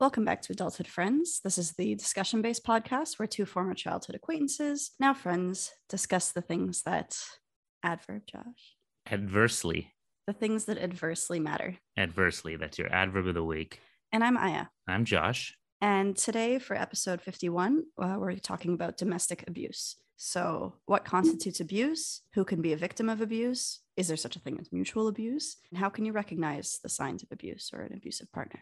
Welcome back to Adulthood Friends. This is the discussion based podcast where two former childhood acquaintances, now friends, discuss the things that adverb, Josh, Adversely. the things that adversely matter. Adversely. That's your adverb of the week. And I'm Aya. I'm Josh. And today for episode 51, uh, we're talking about domestic abuse. So, what constitutes abuse? Who can be a victim of abuse? Is there such a thing as mutual abuse? And how can you recognize the signs of abuse or an abusive partner?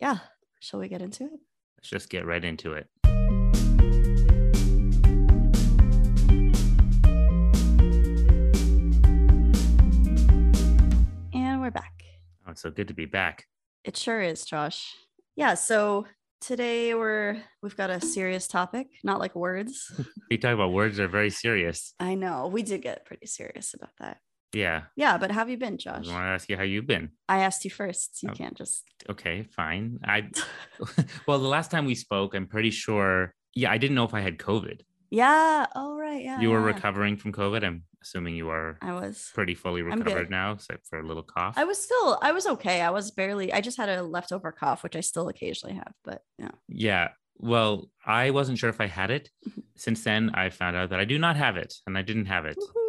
Yeah. Shall we get into it? Let's just get right into it. And we're back. Oh, it's so good to be back. It sure is, Josh. Yeah, so today we're we've got a serious topic, not like words. We talk about words are very serious. I know we did get pretty serious about that. Yeah. Yeah, but have you been, Josh? I want to ask you how you've been. I asked you first. You Oh. can't just Okay, fine. I well, the last time we spoke, I'm pretty sure. Yeah, I didn't know if I had COVID. Yeah. Oh right. Yeah. You were yeah. recovering from COVID. I'm assuming you are I was. pretty fully recovered now, except for a little cough. I was still. I was okay. I was barely. I just had a leftover cough, which I still occasionally have. But yeah. Yeah. Well, I wasn't sure if I had it. Mhm. Since then, I found out that I do not have it, and I didn't have it. Woohoo.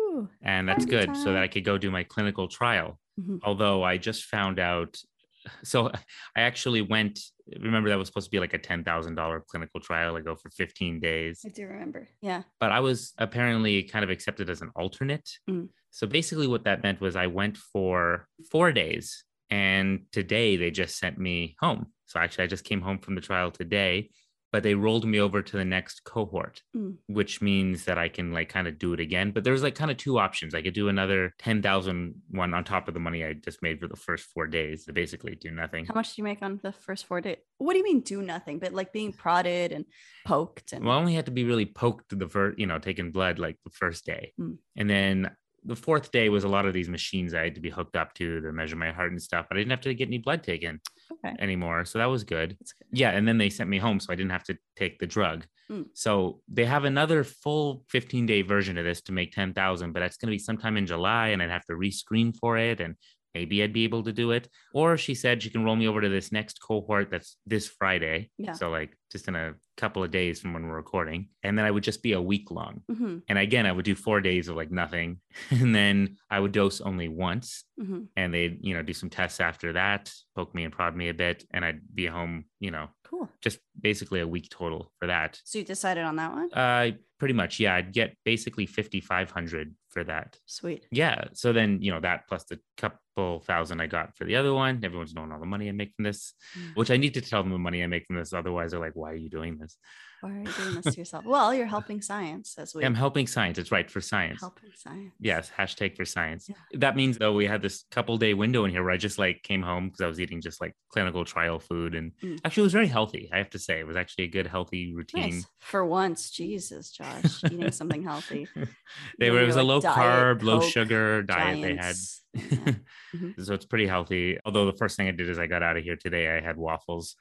And that's good so that I could go do my clinical trial. Mhm. Although I just found out, so I actually went. Remember that was supposed to be like a ten thousand dollar clinical trial. I go for fifteen days, I do remember. Yeah. but I was apparently kind of accepted as an alternate. Mm. So basically, what that meant was I went for four days, and today they just sent me home. So actually, I just came home from the trial today. But they rolled me over to the next cohort, Mm. which means that I can like kind of do it again. But there's like kind of two options. I could do another 10,000 one on top of the money I just made for the first four days to basically do nothing. How much did you make on the first four days? What do you mean do nothing? But like being prodded and poked and Well, I only had to be really poked the first, you know, taking blood like the first day. Mm. And then the fourth day was a lot of these machines I had to be hooked up to to measure my heart and stuff, but I didn't have to get any blood taken okay. anymore. So that was good. Good. Yeah. And then they sent me home. So I didn't have to take the drug. Mm. So they have another full 15 day version of this to make 10,000, but that's going to be sometime in July and I'd have to rescreen for it. And maybe I'd be able to do it. Or she said she can roll me over to this next cohort that's this Friday. Yeah. So, like, just in a couple of days from when we're recording. And then I would just be a week long. hmm And again, I would do four days of like nothing. And then I would dose only once hmm and they'd, you know, do some tests after that, poke me and prod me a bit. And I'd be home, you know, Cool. just basically a week total for that. So you decided on that one? Uh, pretty much, yeah. I'd get basically fifty five hundred for that. Sweet. Yeah. So then, you know, that plus the couple thousand I got for the other one. Everyone's knowing all the money I make from this, Mm. which I need to tell them the money I make from this. Otherwise, they're like, "Why are you doing this?" Why are you doing this to yourself? Well, you're helping science as we I'm helping science. It's right for science. helping science. Yes, hashtag for science. Yeah. That means though we had this couple day window in here where I just like came home because I was eating just like clinical trial food and Mm. actually it was very healthy. I have to say it was actually a good healthy routine. Nice. For once, Jesus, Josh, eating something healthy. They You were it was a your, low like, carb, low sugar diet they had. Yeah. Mhm. so it's pretty healthy. Although the first thing I did is I got out of here today, I had waffles,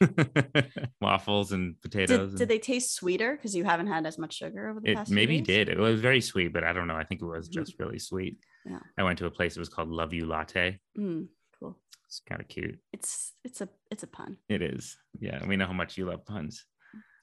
waffles and potatoes. Did, did they taste sweeter because you haven't had as much sugar over the it past? few maybe did. It was very sweet, but I don't know. I think it was Mhm. just really sweet. Yeah. I went to a place. It was called Love You Latte. Mm, cool. It's kind of cute. It's it's a it's a pun. It is. Yeah. We know how much you love puns.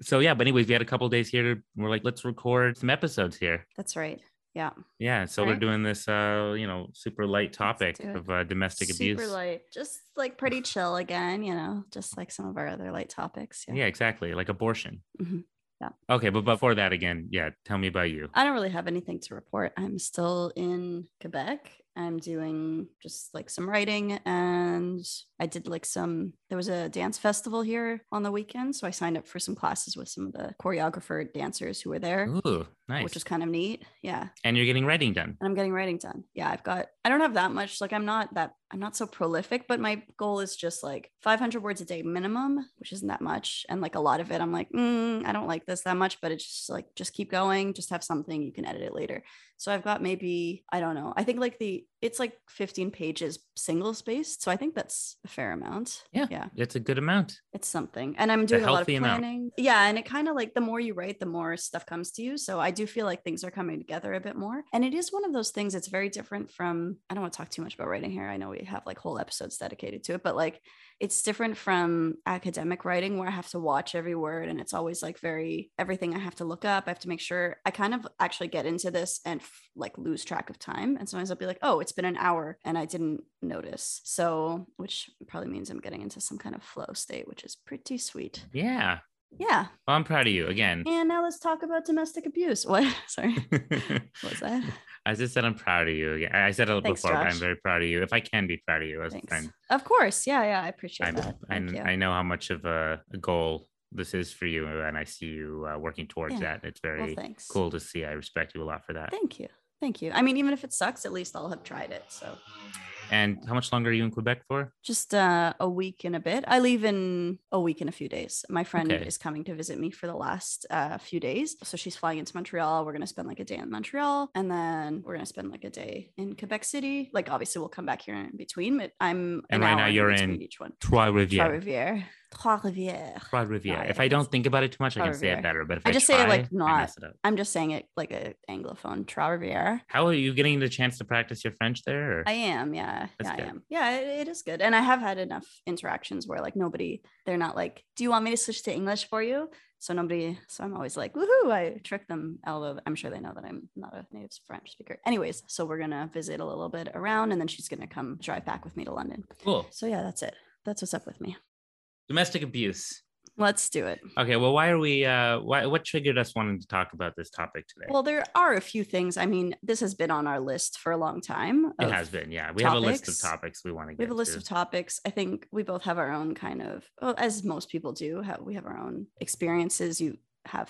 So yeah, but anyways, we had a couple days here to we're like, let's record some episodes here. That's right. Yeah. Yeah. So we're doing this uh, you know, super light topic of uh, domestic Super abuse. light. Just like pretty chill again, you know, just like some of our other light topics. Yeah. exactly. Like abortion. Mhm. Yeah. Okay, but before that again, yeah, tell me about you. I don't really have anything to report. I'm still in Quebec. I'm doing just like some writing and I did like some there was a dance festival here on the weekend, so I signed up for some classes with some of the choreographer dancers who were there, Ooh, nice. which is kind of neat. Yeah. and you're getting writing done. and I'm getting writing done. Yeah, I've got I don't have that much. Like I'm not that I'm not so prolific, but my goal is just like 500 words a day minimum, which isn't that much. And like a lot of it, I'm like, mm, I don't like this that much, but it's just like just keep going, just have something you can edit it later. So I've got maybe I don't know. I think like the it's like 15 pages single spaced. So I think that's a fair amount. Yeah. Yeah. It's a good amount. It's something. And I'm doing a, lot of healthy amount. planning. Yeah. And it kind of like the more you write, the more stuff comes to you. So I do feel like things are coming together a bit more. And it is one of those things, it's very different from, I don't want to talk too much about writing here. I know we have like whole episodes dedicated to it, but like it's different from academic writing where I have to watch every word and it's always like very everything I have to look up. I have to make sure I kind of actually get into this and f- like lose track of time. And sometimes I'll be like, oh, it's been an hour and I didn't notice. So, which probably means I'm getting into some kind of flow state, which is pretty sweet. Yeah. Yeah. Well, I'm proud of you again. And now let's talk about domestic abuse. What? Sorry. What was that? I just said I'm proud of you. Yeah, I said it Thanks, before. but I'm very proud of you. If I can be proud of you as a friend, Of course. Yeah. Yeah. I appreciate I, that. I, I know how much of a, a goal this is for you, and I see you uh, working towards Yeah. that. And it's very thanks. cool to see. I respect you a lot for that. Thank you. Thank you. I mean, even if it sucks, at least I'll have tried it. So And how much longer are you in Quebec for? just uh, a week and a bit. I leave in a week and a few days. My friend Okay. is coming to visit me for the last uh, few days. So she's flying into Montreal. We're going to spend like a day in Montreal and then we're going to spend like a day in Quebec City. Like, obviously, we'll come back here in between, but I'm And an right now you're in each one. Trois Rivières. Trois-Rivières. Trois-Rivières. Trois Oh, if I don't think about it too much, I can say it better. But if I I, just say it, try, like, not- it. I'm just saying it like a anglophone. Trois-Rivières. How are you getting the chance to practice your French there? or- I am, yeah, That's yeah, good. I am. Yeah, it, it is good, and I have had enough interactions where like nobody, they're not like, "Do you want me to switch to English for you?" So nobody, so I'm always like, "Woohoo!" I trick them, although I'm sure they know that I'm not a native French speaker. Anyways, so we're gonna visit a little bit around, and then she's gonna come drive back with me to London. cool. So yeah, that's it. That's what's up with me. Domestic abuse. Let's do it. Okay, well, why are we? Uh, why? What triggered us wanting to talk about this topic today? Well, there are a few things. I mean, this has been on our list for a long time. it has been, yeah. We have a list of topics. topics we want to we have a list to. of topics i think we both have our own kind of well, as most people do have we have our own experiences you have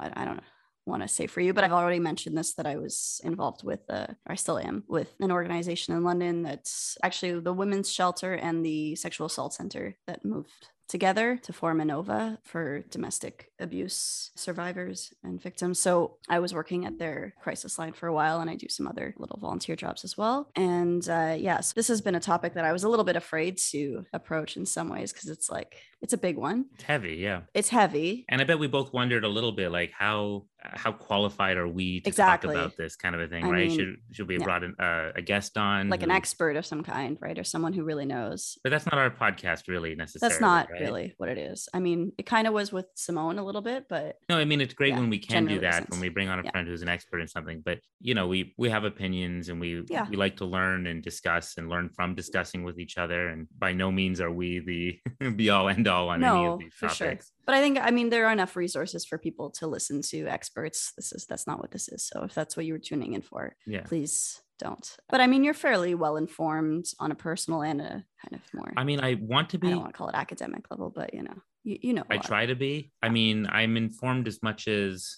i, I don't want to say for you but i've already mentioned this that i was involved with uh, or i still am with an organization in london that's actually the women's shelter and the sexual assault center that moved together to form Anova for domestic abuse survivors and victims. So I was working at their crisis line for a while and I do some other little volunteer jobs as well. And uh, yeah, so this has been a topic that I was a little bit afraid to approach in some ways because it's like, it's a big one. It's heavy, yeah. It's heavy. And I bet we both wondered a little bit, like how how qualified are we to Exactly. talk about this kind of a thing, I right? mean, should should we yeah. brought in, uh, a guest on, Like an expert of some kind, right? Or someone who really knows. But that's not our podcast, really necessarily. That's not right? really what it is. I mean, it kind of was with Simone a little bit, but No, I mean it's great Yeah, when we can do that when we bring on a Yeah. friend who's an expert in something. But you know, we we have opinions and we Yeah. we like to learn and discuss and learn from discussing with each other. And by no means are we the be all end all on any No, of these for sure. but I think I mean there are enough resources for people to listen to experts. This is that's not what this is. So if that's what you were tuning in for, Yeah. please don't. But I mean you're fairly well informed on a personal and a kind of more I mean, I want to be I don't want to call it academic level, but you know, you, you know I lot. try to be. I mean, I'm informed as much as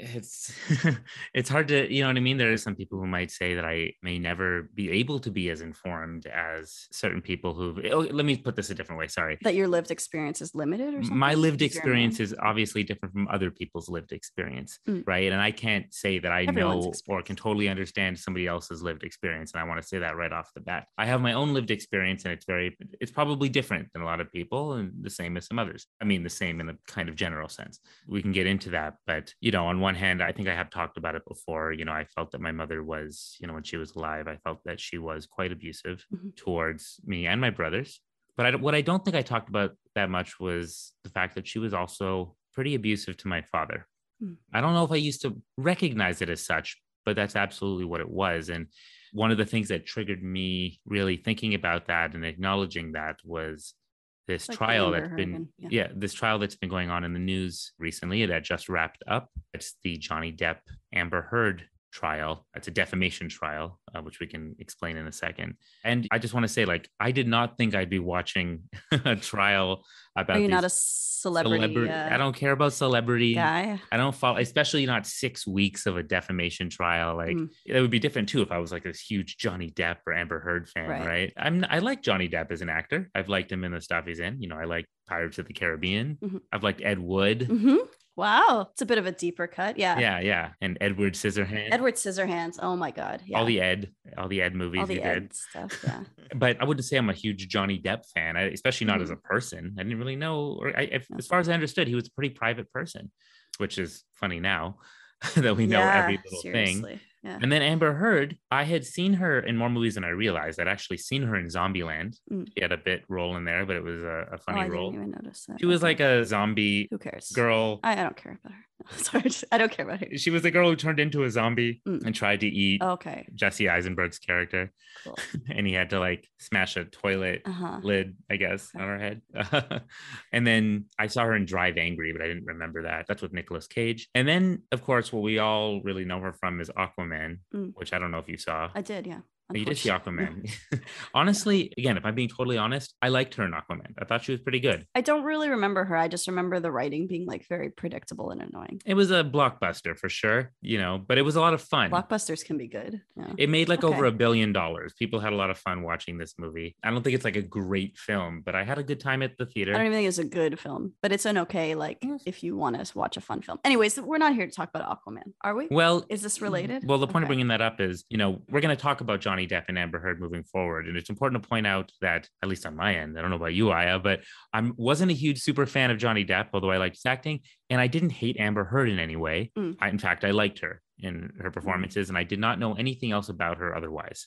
it's it's hard to you know what i mean? There are some people who might say that i may never be able to be as informed as certain people who oh, let me put this a different way sorry. That your lived experience is limited or something. my lived experience is obviously different from other people's lived experience Mm. right? And i can't say that i Everyone's know or can totally understand somebody else's lived experience and i want to say that right off the bat. I have my own lived experience and it's very it's probably different than a lot of people and the same as some others. I mean the same in a kind of general sense. We can get into that but you know on one hand i think i have talked about it before you know i felt that my mother was you know when she was alive i felt that she was quite abusive Mhm. towards me and my brothers but I, what I don't think I talked about that much was the fact that she was also pretty abusive to my father. Hmm. I don't know if I used to recognize it as such, but that's absolutely what it was. And one of the things that triggered me really thinking about that and acknowledging that was this Like trial that's been yeah. yeah this trial that's been going on in the news recently that just wrapped up it's the johnny depp amber heard trial it's a defamation trial uh, which we can explain in a second and i just want to say like i did not think i'd be watching a trial about Are you not a celebrity uh, i don't care about celebrity guy? I don't follow, especially not six weeks of a defamation trial. Like Mm. it would be different too if I was like this huge Johnny Depp or Amber Heard fan, Right. right? I'm I like Johnny Depp as an actor. I've liked him in the stuff he's in. You know, I like Pirates of the Caribbean. Mhm. I've liked Ed Wood. hmm Wow, it's a bit of a deeper cut. Yeah. Yeah, yeah. And Edward Scissorhands. Edward Scissorhands. Oh my God. Yeah. All the Ed, all the Ed movies All he the did. Ed stuff. Yeah. But I wouldn't say I'm a huge Johnny Depp fan, I- especially not Mm-hmm. as a person. I didn't really know, or I, as far as I understood, he was a pretty private person, which is funny now that we know yeah, every little thing. Yeah. And then Amber Heard, I had seen her in more movies than I realized. I'd actually seen her in Zombieland. Mm. She had a bit role in there, but it was a, a Oh, funny I role. didn't even notice that. She was like a zombie Who cares? girl. I, I don't care about her. Sorry, just- I don't care about her. She was the girl who turned into a zombie Mm. and tried to eat Okay. Jesse Eisenberg's character. Cool. and he had to like smash a toilet Uh huh. lid, I guess, on her head. and then I saw her in Drive Angry, but I didn't remember that. That's with Nicolas Cage. And then, of course, what we all really know her from is Aquaman, Mm. which I don't know if you saw. I did. Yeah. You did see. Aquaman. Honestly, again, if I'm being totally honest, I liked her in Aquaman. I thought she was pretty good. I don't really remember her. I just remember the writing being like very predictable and annoying. It was a blockbuster for sure, you know, but it was a lot of fun. Blockbusters can be good. Yeah. It made like over a billion dollars. People had a lot of fun watching this movie. I don't think it's like a great film, but I had a good time at the theater. I don't even think it's a good film, but it's an okay, like Yes. if you want to watch a fun film. Anyways, we're not here to talk about Aquaman, are we? Well, Is this mm, related? Well, the point of bringing that up is, you know, we're going to talk about Johnny Depp and Amber Heard moving forward, and it's important to point out that, at least on my end, I don't know about you, Aya, but I wasn't a huge super fan of Johnny Depp, although I liked his acting, and I didn't hate Amber Heard in any way. Mm. I, in fact, I liked her in her performances, and I did not know anything else about her otherwise.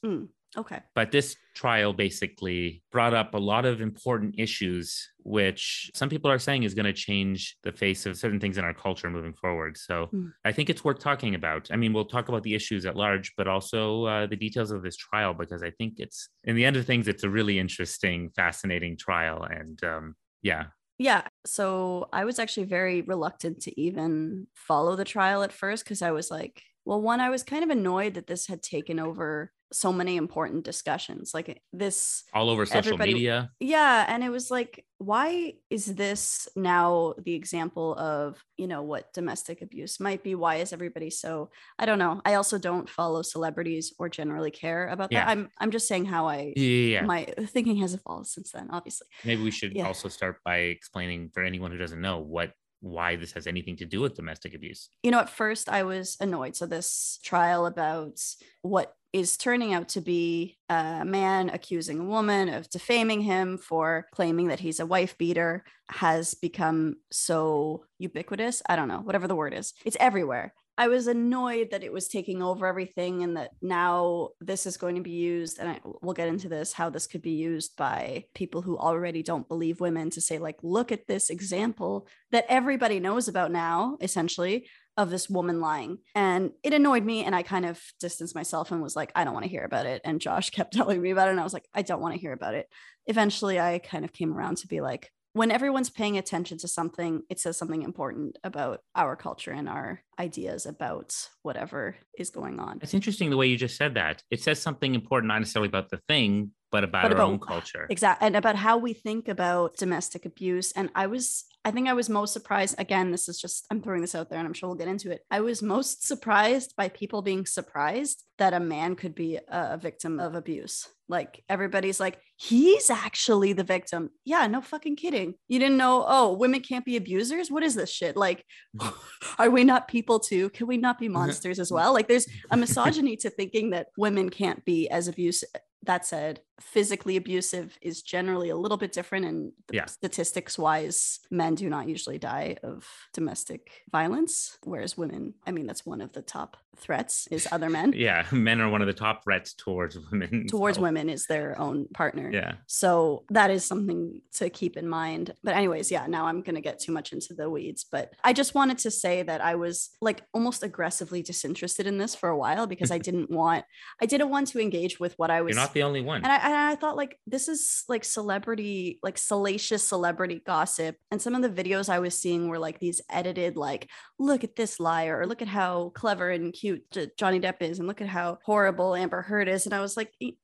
Okay. But this trial basically brought up a lot of important issues, which some people are saying is going to change the face of certain things in our culture moving forward. So Hmm. I think it's worth talking about. I mean, we'll talk about the issues at large, but also uh, the details of this trial, because I think it's, in the end of things, it's a really interesting, fascinating trial. And um, yeah, Yeah. So I was actually very reluctant to even follow the trial at first because I was like, well, one, I was kind of annoyed that this had taken over so many important discussions. Like this all over social media. Yeah, and it was like, why is this now the example of, you know, what domestic abuse might be? Why is everybody so I don't know. I also don't follow celebrities or generally care about Yeah. that. I'm I'm just saying how I Yeah, my thinking has evolved since then, obviously. Maybe we should Yeah. also start by explaining for anyone who doesn't know what why this has anything to do with domestic abuse. You know, at first I was annoyed. So this trial about what is turning out to be a man accusing a woman of defaming him for claiming that he's a wife beater has become so ubiquitous. I don't know, whatever the word is. It's everywhere. I was annoyed that it was taking over everything and that now this is going to be used and I, we'll get into this how this could be used by people who already don't believe women to say like look at this example that everybody knows about now essentially of this woman lying. And it annoyed me. And I kind of distanced myself and was like, I don't want to hear about it. And Josh kept telling me about it. And I was like, I don't want to hear about it. Eventually, I kind of came around to be like, when everyone's paying attention to something, it says something important about our culture and our ideas about whatever is going on. It's interesting the way you just said that. It says something important, not necessarily about the thing, but about But our about- own culture. Exactly. And about how we think about domestic abuse. And I was, I think I was most surprised. Again, this is just, I'm throwing this out there and I'm sure we'll get into it. I was most surprised by people being surprised that a man could be a victim of abuse. Like everybody's like, he's actually the victim. Yeah, no fucking kidding. You didn't know, oh, women can't be abusers? What is this shit? Like, mm-hmm. are we not people too? Can we not be mm-hmm. monsters as well? Like, there's a misogyny to thinking that women can't be as abusive. That said, physically abusive is generally a little bit different. And Yeah. statistics wise, men do not usually die of domestic violence, whereas women, I mean, that's one of the top threats is other men. yeah, men are one of the top threats towards women. Towards so, women is their own partner. Yeah. So that is something to keep in mind. But, anyways, yeah, now I'm going to get too much into the weeds. But I just wanted to say that I was like almost aggressively disinterested in this for a while because I didn't want, I didn't want to engage with what I was. You're not the only one. and I, and I thought like this is like celebrity, like salacious celebrity gossip. And some of the videos I was seeing were like these edited, like, look at this liar, or look at how clever and cute Johnny Depp is, and look at how horrible Amber Heard is. And I was like, "E-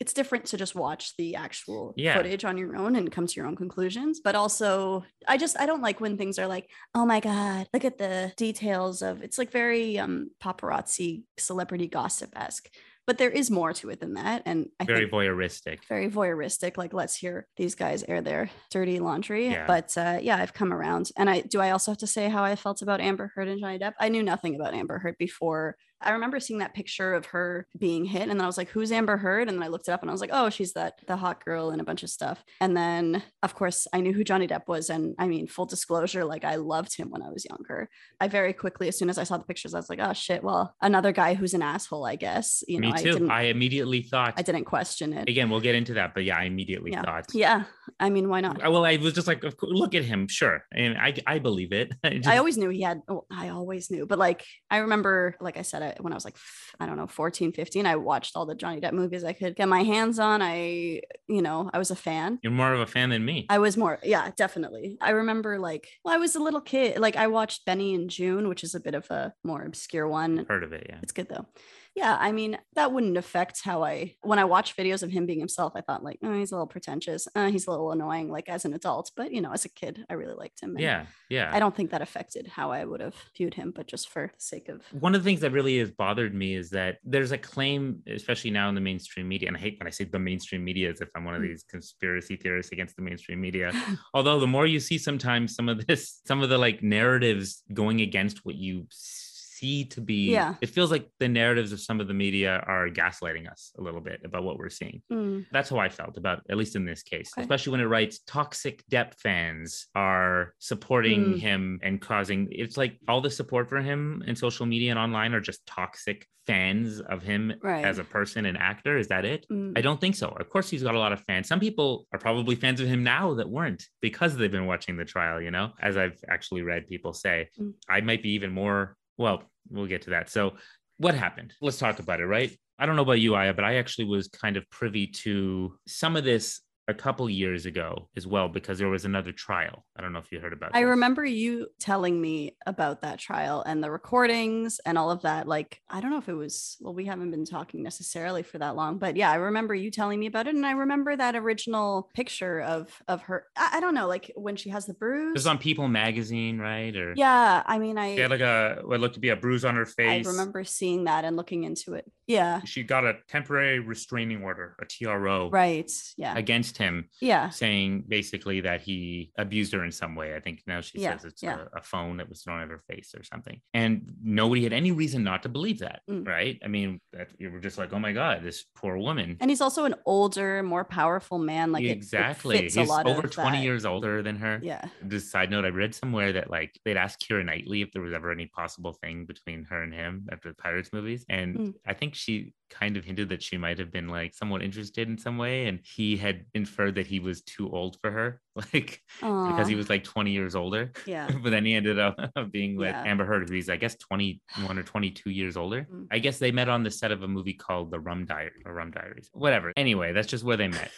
it's different to just watch the actual Yeah. footage on your own and come to your own conclusions. But also, I just I don't like when things are like, oh my god, look at the details of. It's like very um paparazzi celebrity gossip esque but there is more to it than that. And I Very voyeuristic. very voyeuristic. Like, let's hear these guys air their dirty laundry. Yeah. But uh, yeah, I've come around. And I do I also have to say how I felt about Amber Heard and Johnny Depp? I knew nothing about Amber Heard before. I remember seeing that picture of her being hit, and then I was like, "Who's Amber Heard?" And then I looked it up, and I was like, "Oh, she's that the hot girl and a bunch of stuff." And then, of course, I knew who Johnny Depp was, and I mean, full disclosure, like I loved him when I was younger. I very quickly, as soon as I saw the pictures, I was like, "Oh shit, well, another guy who's an asshole, I guess." You know, Me I too. I I, immediately thought. I didn't question it. Again, we'll get into that, but yeah, I immediately Yeah. thought. Yeah, I mean, why not? Well, I was just like, of course, look at him, sure, and I I believe it. I just- I always knew he had, oh, I always knew, but like, I remember, like I said, I, when I was like, I don't know, 14, 15, I watched all the Johnny Depp movies I could get my hands on. I, you know, I was a fan. You're more of a fan than me. I was more, yeah, definitely. I remember like, well, I was a little kid. Like, I watched Benny and Joon, which is a bit of a more obscure one. Heard of it, yeah. It's good though. Yeah, I mean, that wouldn't affect how I, when I watch videos of him being himself, I thought like, oh, he's a little pretentious. Uh, he's a little annoying, like as an adult. But, you know, as a kid, I really liked him. Yeah, yeah. I don't think that affected how I would have viewed him, but just for the sake of one of the things that really has bothered me is that there's a claim, especially now in the mainstream media, and I hate when I say the mainstream media as if I'm one of Mm. these conspiracy theorists against the mainstream media. Although the more you see sometimes some of this, some of the like narratives going against what you see to be, Yeah. it feels like the narratives of some of the media are gaslighting us a little bit about what we're seeing. Mm, That's how I felt about, at least in this case, Okay. especially when it writes toxic Depp fans are supporting Mm. him and causing it's like all the support for him in social media and online are just toxic fans of him Right. as a person and actor. Is that it? mm, I don't think so. Of course, he's got a lot of fans. Some people are probably fans of him now that weren't because they've been watching the trial, you know, as I've actually read people say. Mm. I might be even more, well, we'll get to that. So, what happened? Let's talk about it, right? I don't know about you, Aya, but I actually was kind of privy to some of this a couple years ago as well because there was another trial. I don't know if you heard about it. I this. remember you telling me about that trial and the recordings and all of that. Like, I don't know if it was, well, we haven't been talking necessarily for that long, but yeah, I remember you telling me about it. And I remember that original picture of of her. I, I don't know, like when she has the bruise. It was on People magazine, right? Or yeah, I mean, I she had like a what looked to be a bruise on her face. I remember seeing that and looking into it. Yeah, She got a temporary restraining order, a TRO, right. Yeah, against him, yeah, saying basically that he abused her in some way. I think now she Yeah, says it's yeah. a, a phone that was thrown at her face or something. And nobody had any reason not to believe that, Mm. right? I mean, that you were just like, oh my God, this poor woman. and he's also an older, more powerful man. Like it- it exactly. He's over 20 that. years older than her. Yeah. Just side note, I read somewhere that like they'd asked Keira Knightley if there was ever any possible thing between her and him after the Pirates movies. And Mm. I think she kind of hinted that she might have been like somewhat interested in some way. And he had inferred that he was too old for her, like because he was like 20 years older. yeah. but then he ended up being with Yeah. Amber Heard, who's I guess 21 or 22 years older. Mm. I guess they met on the set of a movie called The Rum Diary or Rum Diaries. Whatever. Anyway, that's just where they met.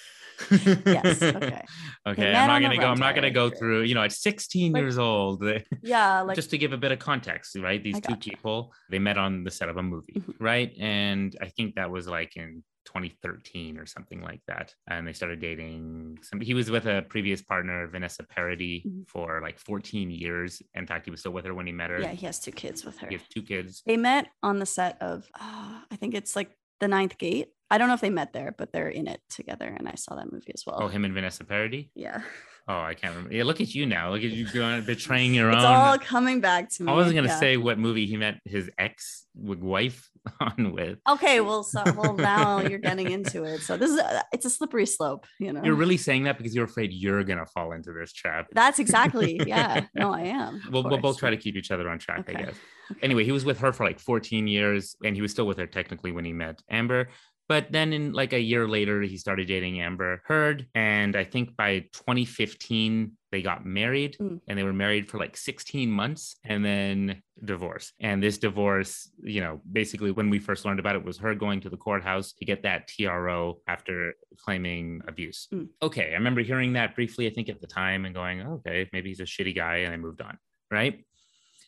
Yes. Okay. okay. I'm not gonna go. I'm not gonna go through. You know, at 16 Like- years old. they- Yeah. Like just to give a bit of context, right? These I two gotcha. people they met on the set of a movie, Mhm. right? And I think that was like in 2013 or something like that. And they started dating. Some, he was with a previous partner, Vanessa Paradis, Mhm. for like 14 years. In fact, he was still with her when he met her. yeah, he has two kids with her. He has two kids. They met on the set of uh, I think it's like The Ninth Gate. I don't know if they met there, but they're in it together, and I saw that movie as well. Oh, him and Vanessa Paradis. Yeah, Oh, I can't remember. Yeah, look at you now. Look at you going betraying your it's own. It's all coming back to me. I wasn't gonna yeah. say what movie he met his ex wife on with. Okay, well, so well now you're getting into it. So this is a, it's a slippery slope, you know. You're really saying that because you're afraid you're gonna fall into this trap. That's exactly yeah. No, I am. We'll, we'll both try to keep each other on track, I Okay. guess. Anyway, he was with her for like 14 years and he was still with her technically when he met Amber. But then in like a year later, he started dating Amber Heard. And I think by 2015, they got married Mm. and they were married for like 16 months and then divorce. And this divorce, you know, basically when we first learned about it was her going to the courthouse to get that TRO after claiming abuse. Mm. Okay. I remember hearing that briefly, I think at the time and going, okay, maybe he's a shitty guy. And I moved on. Right.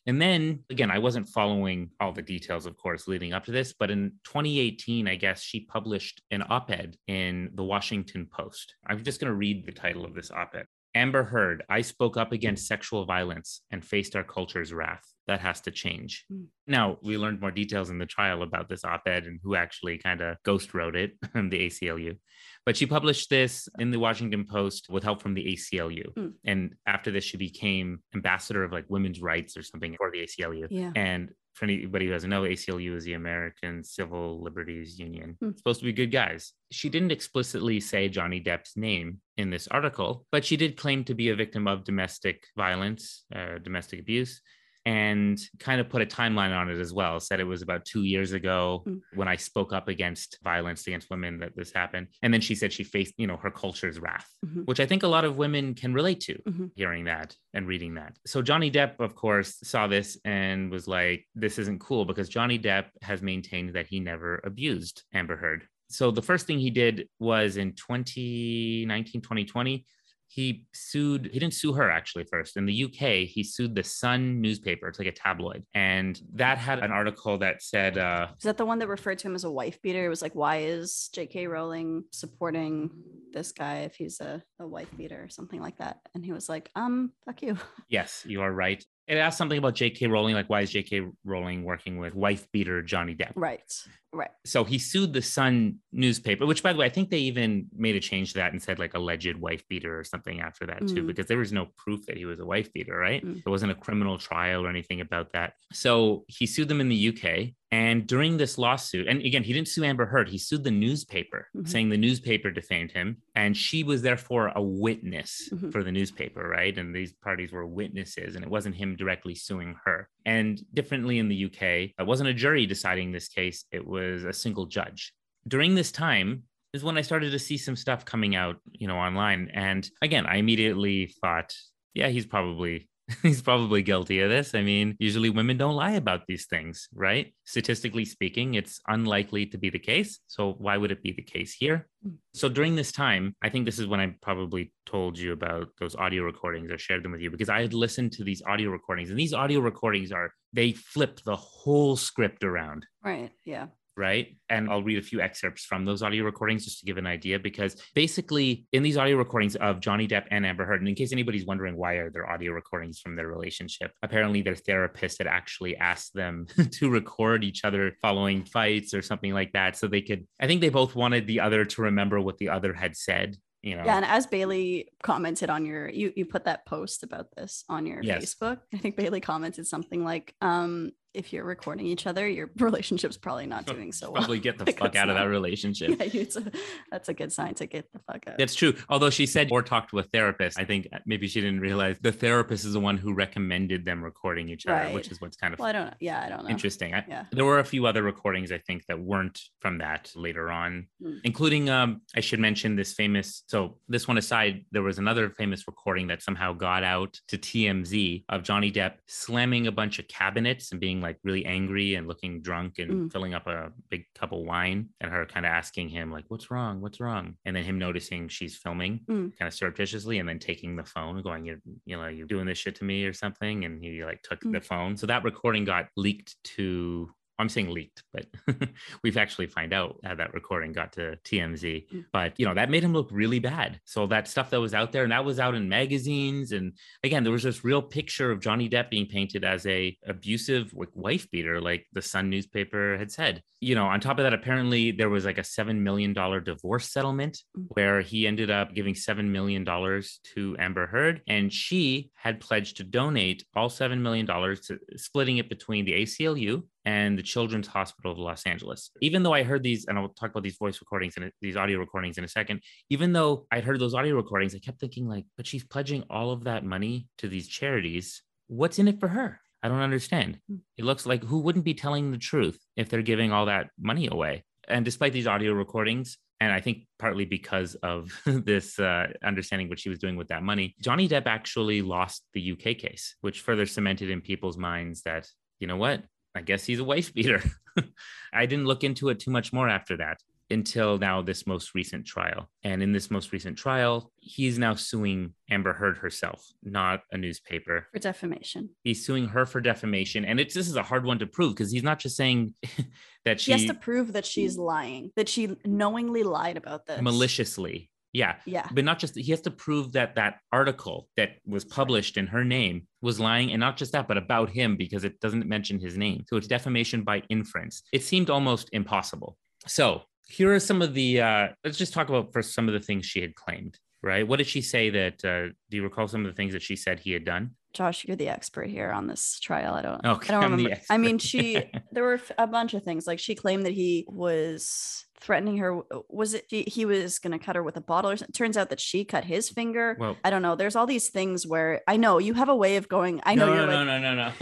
And then again, I wasn't following all the details, of course, leading up to this, but in 2018, I guess she published an op ed in the Washington Post. I'm just going to read the title of this op ed. Amber Heard, I spoke up against sexual violence and faced our culture's wrath. That has to change. Mm. Now, we learned more details in the trial about this op ed and who actually kind of ghost wrote it, the ACLU. But she published this in the Washington Post with help from the ACLU. Mm. And after this, she became ambassador of like women's rights or something for the ACLU. Yeah. And for anybody who doesn't know, ACLU is the American Civil Liberties Union. It's supposed to be good guys. She didn't explicitly say Johnny Depp's name in this article, but she did claim to be a victim of domestic violence, uh, domestic abuse, and kind of put a timeline on it as well. Said it was about two years ago Hmm. when I spoke up against violence against women that this happened. And then she said she faced, you know, her culture's wrath, Mhm. which I think a lot of women can relate to Mhm. hearing that and reading that. So Johnny Depp, of course, saw this and was like, this isn't cool because Johnny Depp has maintained that he never abused Amber Heard. So the first thing he did was in 2019, 2020, he sued, he didn't sue her actually first. In the UK, he sued the Sun newspaper. It's like a tabloid. And that had an article that said, uh, Is that the one that referred to him as a wife beater? It was like, why is J.K. Rowling supporting this guy if he's a, a wife beater or something like that? And he was like, um, fuck you. yes, you are right. It asked something about J.K. Rowling, like why is J.K. Rowling working with wife beater Johnny Depp? Right. Right. so he sued the Sun newspaper, which by the way, I think they even made a change to that and said like alleged wife beater or something after that too, Mm. because there was no proof that he was a wife beater, right? Mm. There wasn't a criminal trial or anything about that. So he sued them in the UK. And during this lawsuit, and again, he didn't sue Amber Heard, he sued the newspaper, Mhm. saying the newspaper defamed him. And she was therefore a witness Mhm. for the newspaper, right? And these parties were witnesses, and it wasn't him directly suing her. And differently in the UK, it wasn't a jury deciding this case, it was a single judge. During this time, is when I started to see some stuff coming out, you know, online. And again, I immediately thought, yeah, he's probably he's probably guilty of this. I mean, usually women don't lie about these things, right? Statistically speaking, it's unlikely to be the case. So why would it be the case here? Mm. So during this time, I think this is when I probably told you about those audio recordings or shared them with you because I had listened to these audio recordings and these audio recordings are they flip the whole script around Right. Yeah. Right? And I'll read a few excerpts from those audio recordings just to give an idea, because basically in these audio recordings of Johnny Depp and Amber Heard, and in case anybody's wondering why are there audio recordings from their relationship, apparently their therapist had actually asked them to record each other following fights or something like that, so they could. I think they both wanted the other to remember what the other had said. You know, Yeah, and as Bailey commented on your you you put that post about this on your Yes. Facebook. I think Bailey commented something like, um, if you're recording each other, your relationship's probably not doing so well. probably get the fuck out of that relationship. Yeah, it's a, that's a good sign to get the fuck out. That's true. Although she said or talked to a therapist, I think maybe she didn't realize the therapist is the one who recommended them recording each other, Right. which is what's kind of well, I don't know. Yeah, I don't know. interesting. I, Yeah. There were a few other recordings I think that weren't from that later on, Hmm. including um, I should mention this famous. So this one aside, there was another famous recording that somehow got out to TMZ of Johnny Depp slamming a bunch of cabinets and being like really angry and looking drunk and Mm. filling up a big cup of wine, and her kind of asking him like, "What's wrong? What's wrong?" And then him noticing she's filming, Mm. kind of surreptitiously, and then taking the phone, going, "You, you know, you're doing this shit to me or something?" And he like took Mm. the phone. So that recording got leaked to. I'm saying leaked, but we've actually find out how that recording got to TMZ. Mm. But you know that made him look really bad. So that stuff that was out there, and that was out in magazines, and again, there was this real picture of Johnny Depp being painted as a abusive wife beater, like the Sun newspaper had said. You know, on top of that, apparently there was like a seven million dollar divorce settlement Mm. where he ended up giving seven million dollars to Amber Heard, and she had pledged to donate all seven million dollars, to splitting it between the ACLU and the Children's Hospital of Los Angeles. Even though I heard these, and I'll talk about these voice recordings and these audio recordings in a second. Even though I'd heard those audio recordings, I kept thinking like, but she's pledging all of that money to these charities. What's in it for her? I don't understand. Hmm. It looks like who wouldn't be telling the truth if they're giving all that money away? And despite these audio recordings, and I think partly because of this uh, understanding what she was doing with that money, Johnny Depp actually lost the UK case, which further cemented in people's minds that, you know what? I guess he's a wife beater. I didn't look into it too much more after that until now, this most recent trial. And in this most recent trial, he's now suing Amber Heard herself, not a newspaper. For defamation. He's suing her for defamation. And it's this is a hard one to prove because he's not just saying that She she has to prove that she's lying, that she knowingly lied about this. maliciously. Yeah. Yeah. But not just he has to prove that that article that was published in her name was lying, and not just that, but about him because it doesn't mention his name. So it's defamation by inference. It seemed almost impossible. So here are some of the. Uh, let's just talk about first some of the things she had claimed. Right? What did she say that? Uh, do you recall some of the things that she said he had done? Josh, you're the expert here on this trial. I don't. Okay, I don't remember. I mean, she. There were a bunch of things. Like she claimed that he was threatening her. Uh, was it he, he was going to cut her with a bottle? Or something? Turns out that she cut his finger. Well, I don't know. There's all these things where I know you have a way of going. I know no, you're no, like, no, no, no,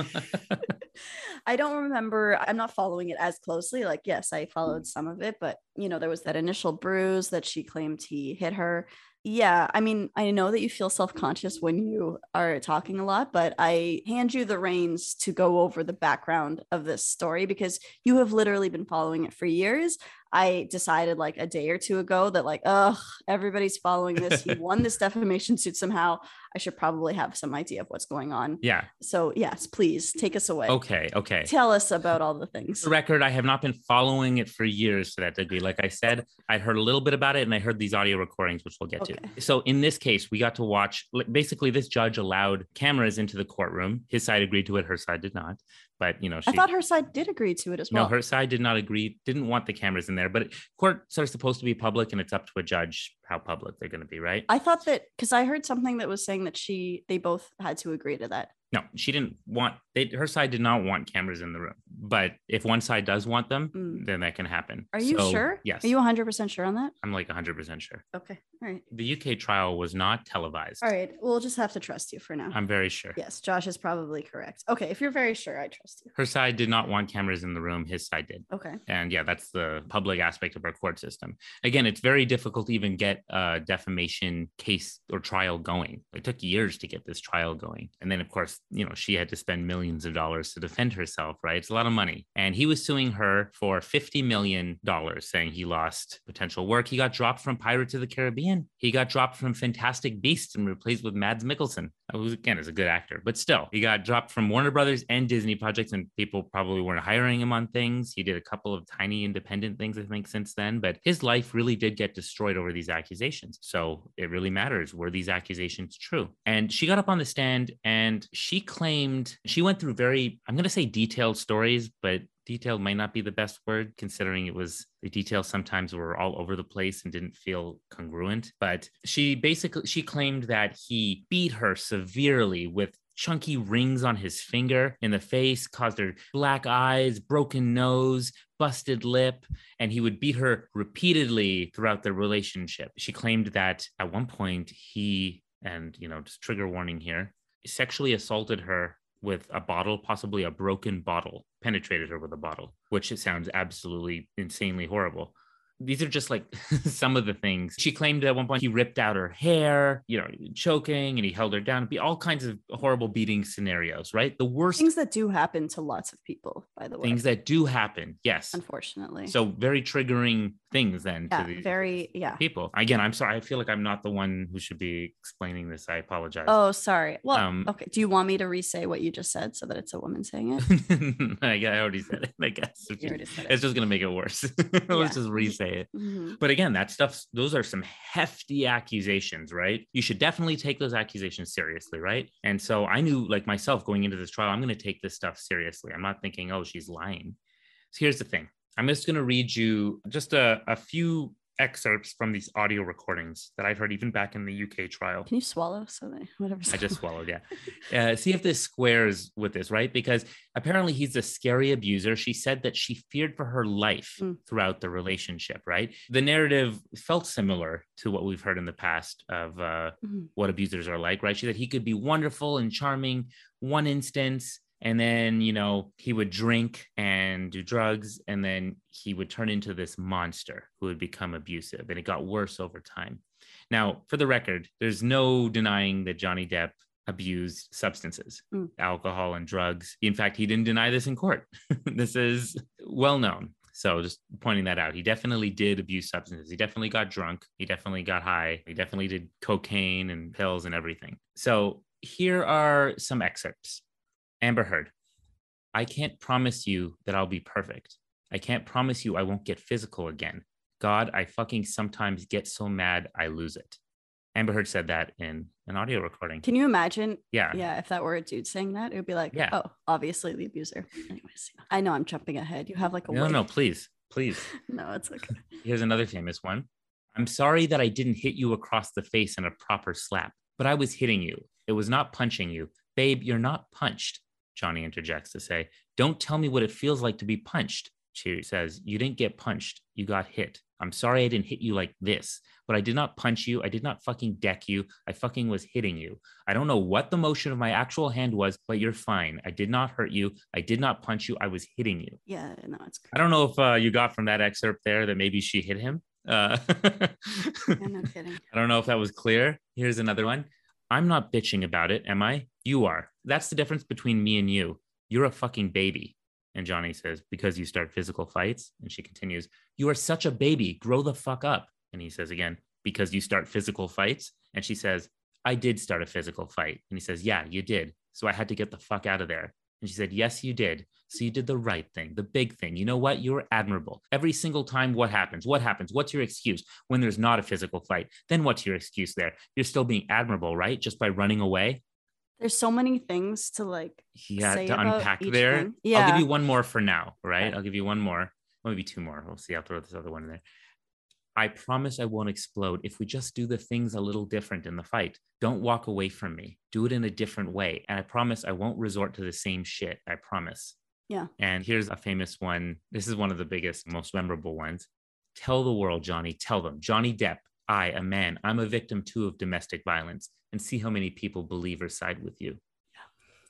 no. I don't remember. I'm not following it as closely. Like, yes, I followed mm. some of it, but you know, there was that initial bruise that she claimed he hit her. Yeah, I mean, I know that you feel self conscious when you are talking a lot, but I hand you the reins to go over the background of this story because you have literally been following it for years. I decided like a day or two ago that, like, ugh, everybody's following this. He won this defamation suit somehow. I should probably have some idea of what's going on. yeah. So, yes, please take us away. Okay. Okay. Tell us about all the things. For the record, I have not been following it for years to that degree. Like I said, I heard a little bit about it and I heard these audio recordings, which we'll get Okay. to. So in this case, we got to watch like, basically this judge allowed cameras into the courtroom. His side agreed to it, her side did not. But you know, she I thought her side did agree to it as well. no, her side did not agree, didn't want the cameras in there. But courts are supposed to be public and it's up to a judge how public they're going to be, right? I thought that because I heard something that was saying that she they both had to agree to that. No, she didn't want they her side did not want cameras in the room. But if one side does want them, Mm. then that can happen. Are you So, sure? Yes. Are you 100% sure on that? I'm like 100% sure. Okay. All right. The UK trial was not televised. All right. We'll just have to trust you for now. I'm very sure. yes, Josh is probably correct. Okay. If you're very sure, I trust you. Her side did not want cameras in the room. His side did. Okay. And yeah, that's the public aspect of our court system. Again, it's very difficult to even get a defamation case or trial going. It took years to get this trial going. And then, of course, you know, she had to spend millions of dollars to defend herself, right? It's a lot of money. And he was suing her for $50 million, saying he lost potential work. He got dropped from Pirates of the Caribbean. He got dropped from Fantastic Beasts and replaced with Mads Mikkelsen, who, again, is a good actor. But still, he got dropped from Warner Brothers and Disney projects, and people probably weren't hiring him on things. He did a couple of tiny independent things, I think, since then. But his life really did get destroyed over these accusations. So it really matters were these accusations true? And she got up on the stand and she claimed she went through very, I'm going to say detailed stories, but detailed might not be the best word considering it was the details sometimes were all over the place and didn't feel congruent. But she basically she claimed that he beat her severely with chunky rings on his finger in the face caused her black eyes broken nose busted lip and he would beat her repeatedly throughout the relationship. She claimed that at one point he and you know just trigger warning here sexually assaulted her with a bottle, possibly a broken bottle, penetrated her with a bottle, which it sounds absolutely insanely horrible. These are just like some of the things. She claimed at one point he ripped out her hair, you know, choking, and he held her down. Be all kinds of horrible beating scenarios, right? The worst Things that do happen to lots of people, by the way. things that do happen. Yes. unfortunately. So very triggering things then yeah, to the very yeah. people. Again, I'm sorry. I feel like I'm not the one who should be explaining this. I apologize. Oh, sorry. Well, Um, okay. Do you want me to re-say what you just said so that it's a woman saying it? I already said it. I guess already said it's just gonna make it worse. Let's Yeah. just re-say it. Mhm. But again, that stuff, those are some hefty accusations, right? You should definitely take those accusations seriously, right? And so I knew, like myself, going into this trial, I'm going to take this stuff seriously. I'm not thinking, oh, she's lying. So here's the thing I'm just going to read you just a, a few excerpts from these audio recordings that I've heard even back in the UK trial. Can you swallow so that whatever? I just swallowed, yeah. Uh, see if this squares with this, right? Because apparently he's a scary abuser. She said that she feared for her life Mm. throughout the relationship, right? The narrative felt similar to what we've heard in the past of uh, Mhm. what abusers are like, right? She said he could be wonderful and charming one instance. And then, you know, he would drink and do drugs, and then he would turn into this monster who would become abusive. And it got worse over time. Now, for the record, there's no denying that Johnny Depp abused substances, Mm. alcohol and drugs. In fact, he didn't deny this in court. this is well known. So just pointing that out, he definitely did abuse substances. He definitely got drunk. He definitely got high. He definitely did cocaine and pills and everything. So here are some excerpts. Amber Heard, I can't promise you that I'll be perfect. I can't promise you I won't get physical again. God, I fucking sometimes get so mad I lose it. Amber Heard said that in an audio recording. Can you imagine? Yeah. Yeah, if that were a dude saying that, it would be like, Yeah. oh, obviously the abuser. Anyways, I know I'm jumping ahead. You have like a No, way- no, please, please. no, it's okay. Here's another famous one. I'm sorry that I didn't hit you across the face in a proper slap, but I was hitting you. It was not punching you. Babe, you're not punched. Johnny interjects to say, Don't tell me what it feels like to be punched. She says, You didn't get punched. You got hit. I'm sorry I didn't hit you like this, but I did not punch you. I did not fucking deck you. I fucking was hitting you. I don't know what the motion of my actual hand was, but you're fine. I did not hurt you. I did not punch you. I was hitting you. Yeah, no, it's I don't know if uh, you got from that excerpt there that maybe she hit him. Uh, yeah, no kidding. I don't know if that was clear. Here's another one. I'm not bitching about it, am I? You are. That's the difference between me and you. You're a fucking baby. And Johnny says, Because you start physical fights. And she continues, You are such a baby. Grow the fuck up. And he says again, Because you start physical fights. And she says, I did start a physical fight. And he says, Yeah, you did. So I had to get the fuck out of there. And she said, Yes, you did. So you did the right thing, the big thing. You know what? You're admirable. Every single time, what happens? What happens? What's your excuse when there's not a physical fight? Then what's your excuse there? You're still being admirable, right? Just by running away. There's so many things to like. Yeah, Say to unpack there. thing. I'll give you one more for now, right? Okay. I'll give you one more, maybe two more. We'll see. I'll throw this other one in there. I promise I won't explode if we just do the things a little different in the fight. Don't walk away from me. Do it in a different way. And I promise I won't resort to the same shit. I promise. Yeah. And here's a famous one. This is one of the biggest, most memorable ones. Tell the world, Johnny. Tell them. Johnny Depp, I, a man, I'm a victim too of domestic violence, and see how many people believe or side with you. Yeah.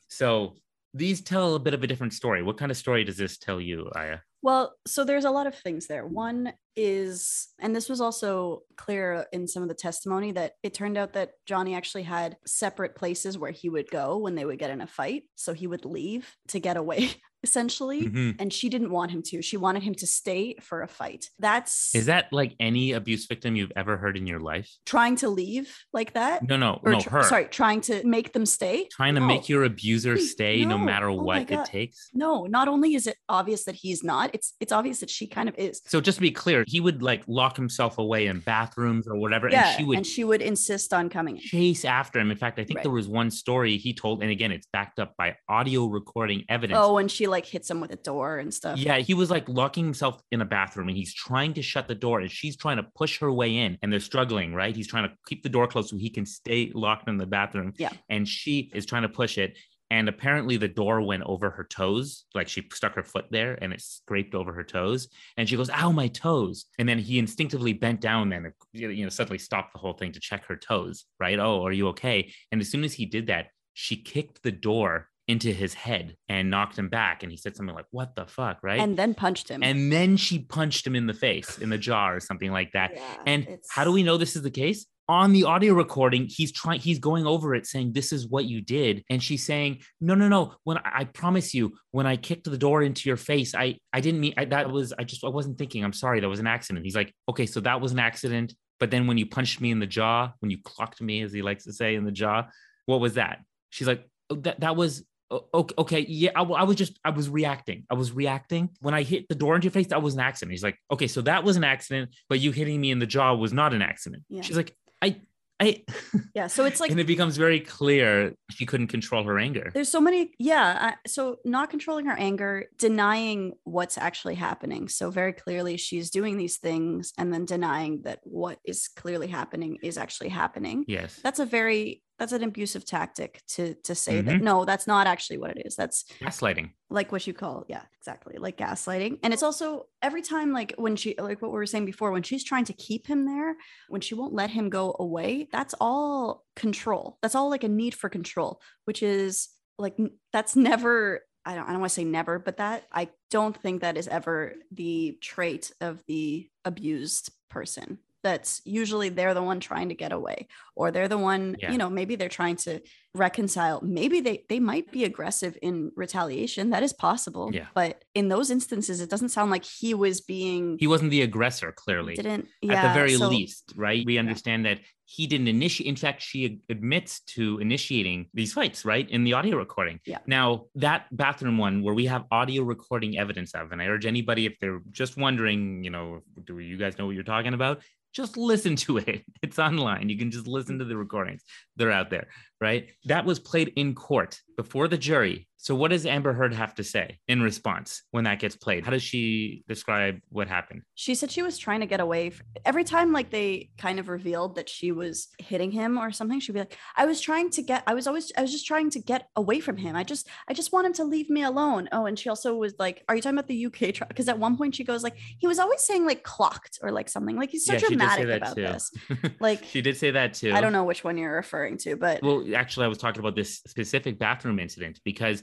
So these tell a bit of a different story. What kind of story does this tell you, Aya? Well, so there's a lot of things there. One is, and this was also clear in some of the testimony, that it turned out that Johnny actually had separate places where he would go when they would get in a fight. So he would leave to get away, essentially. Mhm. And she didn't want him to. She wanted him to stay for a fight. That's Is that like any abuse victim you've ever heard in your life? trying to leave like that. No, no, Or no, tr- her. Sorry, trying to make them stay. Trying to No. make your abuser stay no no. matter Oh what it takes. No, not only is it obvious that he's not, it's it's obvious that she kind of is. So just to be clear, he would like lock himself away in bathrooms or whatever, Yeah, and she would insist on coming in. chase after him. In fact, I think Right. there was one story he told, and again, it's backed up by audio recording evidence. Oh, and she like hits him with a door and stuff. Yeah, he was like locking himself in a bathroom and he's trying to shut the door and she's trying to push her way in and they're struggling, right? He's trying to keep the door closed so he can stay locked in the bathroom. Yeah. And she is trying to push it. And apparently the door went over her toes. Like she stuck her foot there and it scraped over her toes. And she goes, Ow, my toes. And then he instinctively bent down and, you know, suddenly stopped the whole thing to check her toes, right? Oh, are you okay? And as soon as he did that, she kicked the door into his head and knocked him back. And he said something like, What the fuck? Right. And then punched him. and then she punched him in the face, in the jaw, or something like that. Yeah, And it's- how do we know this is the case? On the audio recording, he's trying, he's going over it saying, This is what you did. And she's saying, No, no, no. When I, I promise you, when I kicked the door into your face, I I didn't mean I, that was I just I wasn't thinking. I'm sorry, that was an accident. He's like, Okay, so that was an accident. But then when you punched me in the jaw, when you clocked me, as he likes to say, in the jaw, what was that? She's like, oh, that that was okay, okay yeah I was just i was reacting i was reacting when i hit the door into your face that was an accident he's like okay so that was an accident but you hitting me in the jaw was not an accident Yeah. she's like i i yeah. So it's like and it becomes very clear she couldn't control her anger. There's so many yeah I, so not controlling her anger denying what's actually happening. So very clearly she's doing these things and then denying that what is clearly happening is actually happening. Yes. That's a very that's an abusive tactic to to say that Mhm. no that's not actually what it is that's gaslighting like what you call yeah exactly like gaslighting and it's also every time like when she like what we were saying before when she's trying to keep him there when she won't let him go away that's all control that's all like a need for control which is like that's never I don't, I don't want to say never, but that I don't think that is ever the trait of the abused person. That's usually they're the one trying to get away, or they're the one, Yeah. you know, maybe they're trying to reconcile maybe they they might be aggressive in retaliation that is possible Yeah. but in those instances it doesn't sound like he was being He wasn't the aggressor, clearly. didn't At the very so- least, right? We understand that he didn't initiate. In fact, she admits to initiating these fights, right? In the audio recording. Yeah. Now, that bathroom one where we have audio recording evidence of, and I urge anybody, if they're just wondering, you know, do you guys know what you're talking about? Just listen to it. It's online. You can just listen to the recordings. They're out there, right? That was played in court before the jury. So, what does Amber Heard have to say in response when that gets played? How does she describe what happened? she said she was trying to get away every time like they kind of revealed that she was hitting him or something she'd be like i was trying to get i was always i was just trying to get away from him i just i just want him to leave me alone oh and she also was like are you talking about the uk trial because at one point she goes like he was always saying like clocked or like something like he's so Yeah, she did say dramatic about too. this Like, she did say that too. i don't know which one you're referring to but Well, actually, I was talking about this specific bathroom incident because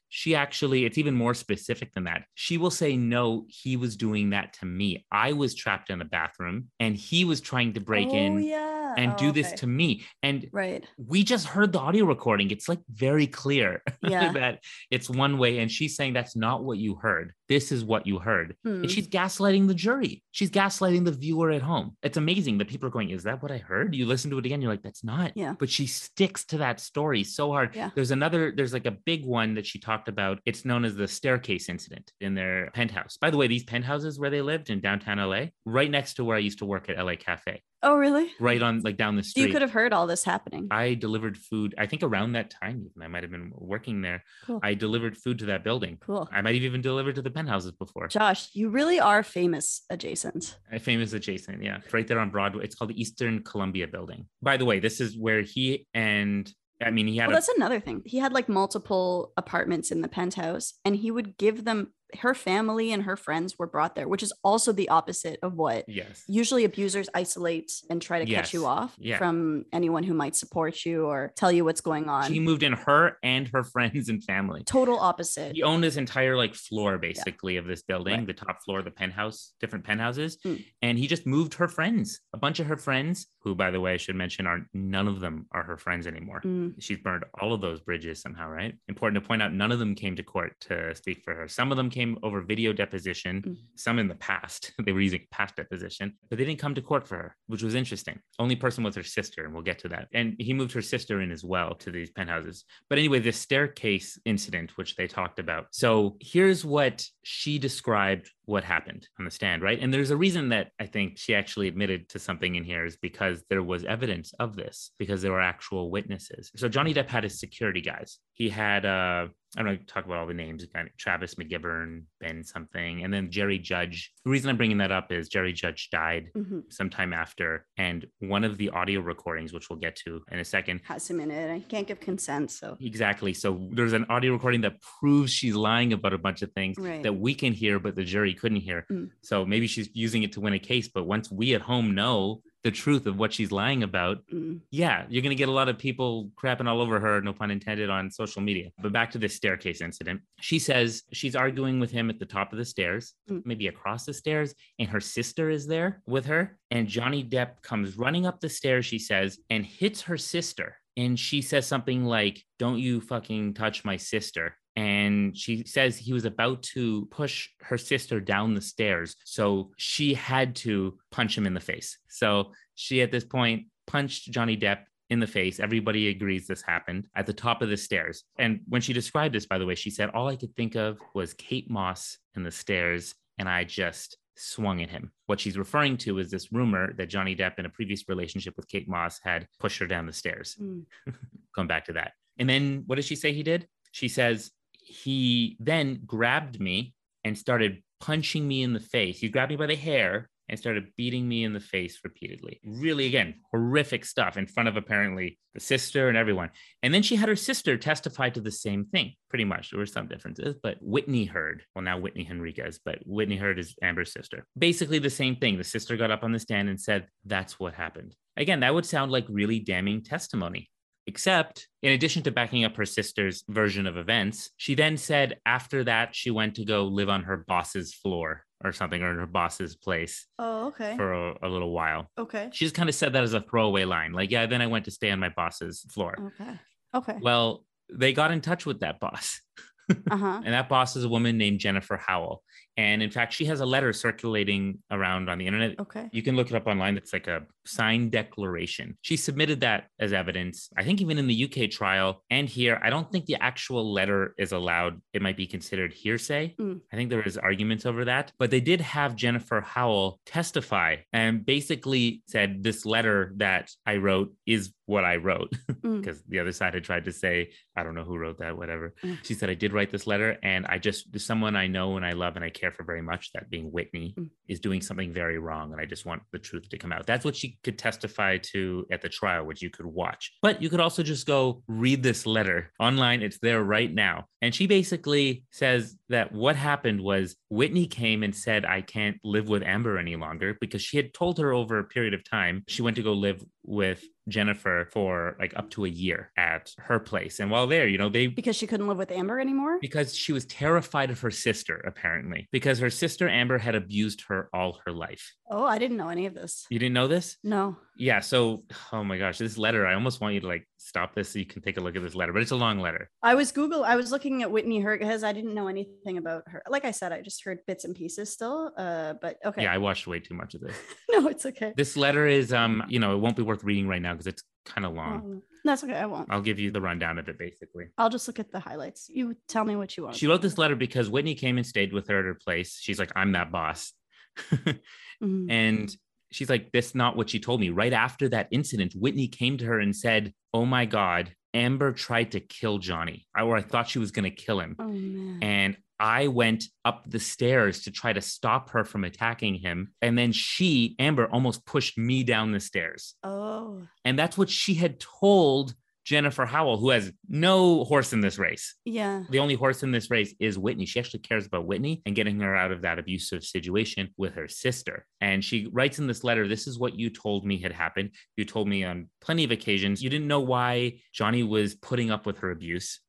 she actually, it's even more specific than that. She will say, No, he was doing that to me. I was trapped in the bathroom and he was trying to break oh, in yeah. and Oh, do this to me. And right we just heard the audio recording. It's like very clear Yeah. that it's one way. And she's saying that's not what you heard. This is what you heard. Hmm. And she's gaslighting the jury. She's gaslighting the viewer at home. It's amazing that people are going, Is that what I heard? You listen to it again, you're like, That's not. Yeah. But she sticks to that story so hard. Yeah. There's another, there's like a big one that she talked about. It's known as the staircase incident in their penthouse. By the way, these penthouses where they lived in downtown LA, right next to where I used to work at LA Cafe, oh really right on like down the street. you could have heard all this happening I delivered food. I think around that time, even I might have been working there. Cool. I delivered food to that building. cool I might have even delivered to the penthouses before. josh you really are famous adjacent Uh, Famous adjacent, yeah, It's right there on Broadway. It's called the Eastern Columbia Building. By the way, this is where he and I mean he had well a that's another thing. He had like multiple apartments in the penthouse and he would give them her family and her friends were brought there which is also the opposite of what yes, usually abusers isolate and try to cut you off Yeah. from anyone who might support you or tell you what's going on She moved in her and her friends and family. total opposite He owned this entire like floor basically of this building, Right. the top floor, the penthouse, different penthouses. Mm. And he just moved her friends, a bunch of her friends, who by the way, I should mention are none of them are her friends anymore. Mm, She's burned all of those bridges somehow, right? Important to point out, none of them came to court to speak for her. Some of them came over video deposition, Mm. some in the past. they were using past deposition, but they didn't come to court for her, which was interesting. Only person was her sister, and we'll get to that. And he moved her sister in as well to these penthouses. But anyway, this staircase incident, which they talked about. So here's what she described what happened on the stand, right? And there's a reason that I think she actually admitted to something in here is because there was evidence of this, because there were actual witnesses. So Johnny Depp had his security guys. He had uh I don't to talk about all the names. Travis McGivern, Ben something, and then Jerry Judge. The reason I'm bringing that up is Jerry Judge died mhm. sometime after, and one of the audio recordings, which we'll get to in a second, has him in it i can't give consent so Exactly. So there's an audio recording that proves she's lying about a bunch of things Right. that we can hear, but the jury couldn't hear. Mm. So maybe she's using it to win a case. But once we at home know the truth of what she's lying about, mm, yeah, you're going to get a lot of people crapping all over her, no pun intended, on social media. But back to this staircase incident. She says she's arguing with him at the top of the stairs, Mm. maybe across the stairs, and her sister is there with her. And Johnny Depp comes running up the stairs, she says, and hits her sister. And she says something like, Don't you fucking touch my sister. And she says he was about to push her sister down the stairs. So she had to punch him in the face. So she, at this point, punched Johnny Depp in the face. Everybody agrees this happened at the top of the stairs. And when she described this, by the way, she said, All I could think of was Kate Moss in the stairs. And I just swung at him. What she's referring to is this rumor that Johnny Depp, in a previous relationship with Kate Moss, had pushed her down the stairs. mm. Come back to that. And then what does she say he did? She says, He then grabbed me and started punching me in the face. He grabbed me by the hair and started beating me in the face repeatedly. Really, again, horrific stuff in front of apparently the sister and everyone. And then she had her sister testify to the same thing, pretty much. There were some differences, but Whitney Heard, well, now Whitney Henriquez, but Whitney Heard is Amber's sister. Basically the same thing. The sister got up on the stand and said, That's what happened. Again, that would sound like really damning testimony. Except, in addition to backing up her sister's version of events, she then said after that she went to go live on her boss's floor or something, or her boss's place oh okay for a, a little while. okay She just kind of said that as a throwaway line, like, yeah, then I went to stay on my boss's floor. okay Okay. Well, they got in touch with that boss. Uh huh. And that boss is a woman named Jennifer Howell. And in fact, she has a letter circulating around on the internet. Okay. You can look it up online. It's like a signed declaration. She submitted that as evidence. I think even in the UK trial and here, I don't think the actual letter is allowed. It might be considered hearsay. Mm. I think there is arguments over that. But they did have Jennifer Howell testify and basically said this letter that I wrote is what I wrote. Mm. Because the other side had tried to say, I don't know who wrote that, whatever. Mm. She said, I did write this letter and I just, someone I know and I love and I care for very much, that being Whitney, Mm. is doing something very wrong. And I just want the truth to come out. That's what she could testify to at the trial, which you could watch. But you could also just go read this letter online. It's there right now. And she basically says that what happened was Whitney came and said, I can't live with Amber any longer because she had told her over a period of time she went to go live with Jennifer for like up to a year at her place. And while there, you know, they Because she couldn't live with Amber anymore. because she was terrified of her sister, apparently, because her sister Amber had abused her all her life. Oh, I didn't know any of this. You didn't know this? No. Yeah. So, oh my gosh, this letter, I almost want you to like stop this so you can take a look at this letter, but it's a long letter. I was Google. I was looking at Whitney because I didn't know anything about her. Like I said, I just heard bits and pieces still. Uh, but okay. Yeah, I watched way too much of this. no, it's okay. This letter is, um, you know, it won't be worth reading right now because it's kind of long. Um, that's okay. I won't. I'll give you the rundown of it basically. I'll just look at the highlights. You tell me what you want. She wrote this letter because Whitney came and stayed with her at her place. She's like, I'm that boss. Mhm. And she's like, that's not what she told me. Right after that incident, Whitney came to her and said, Oh my God, Amber tried to kill Johnny, I- or I thought she was going to kill him. Oh man. And I went up the stairs to try to stop her from attacking him. And then she, Amber, almost pushed me down the stairs. oh And that's what she had told Jennifer Howell, who has no horse in this race. yeah. The only horse in this race is Whitney. She actually cares about Whitney and getting her out of that abusive situation with her sister. And she writes in this letter This is what you told me had happened. You told me on plenty of occasions. You didn't know why Johnny was putting up with her abuse.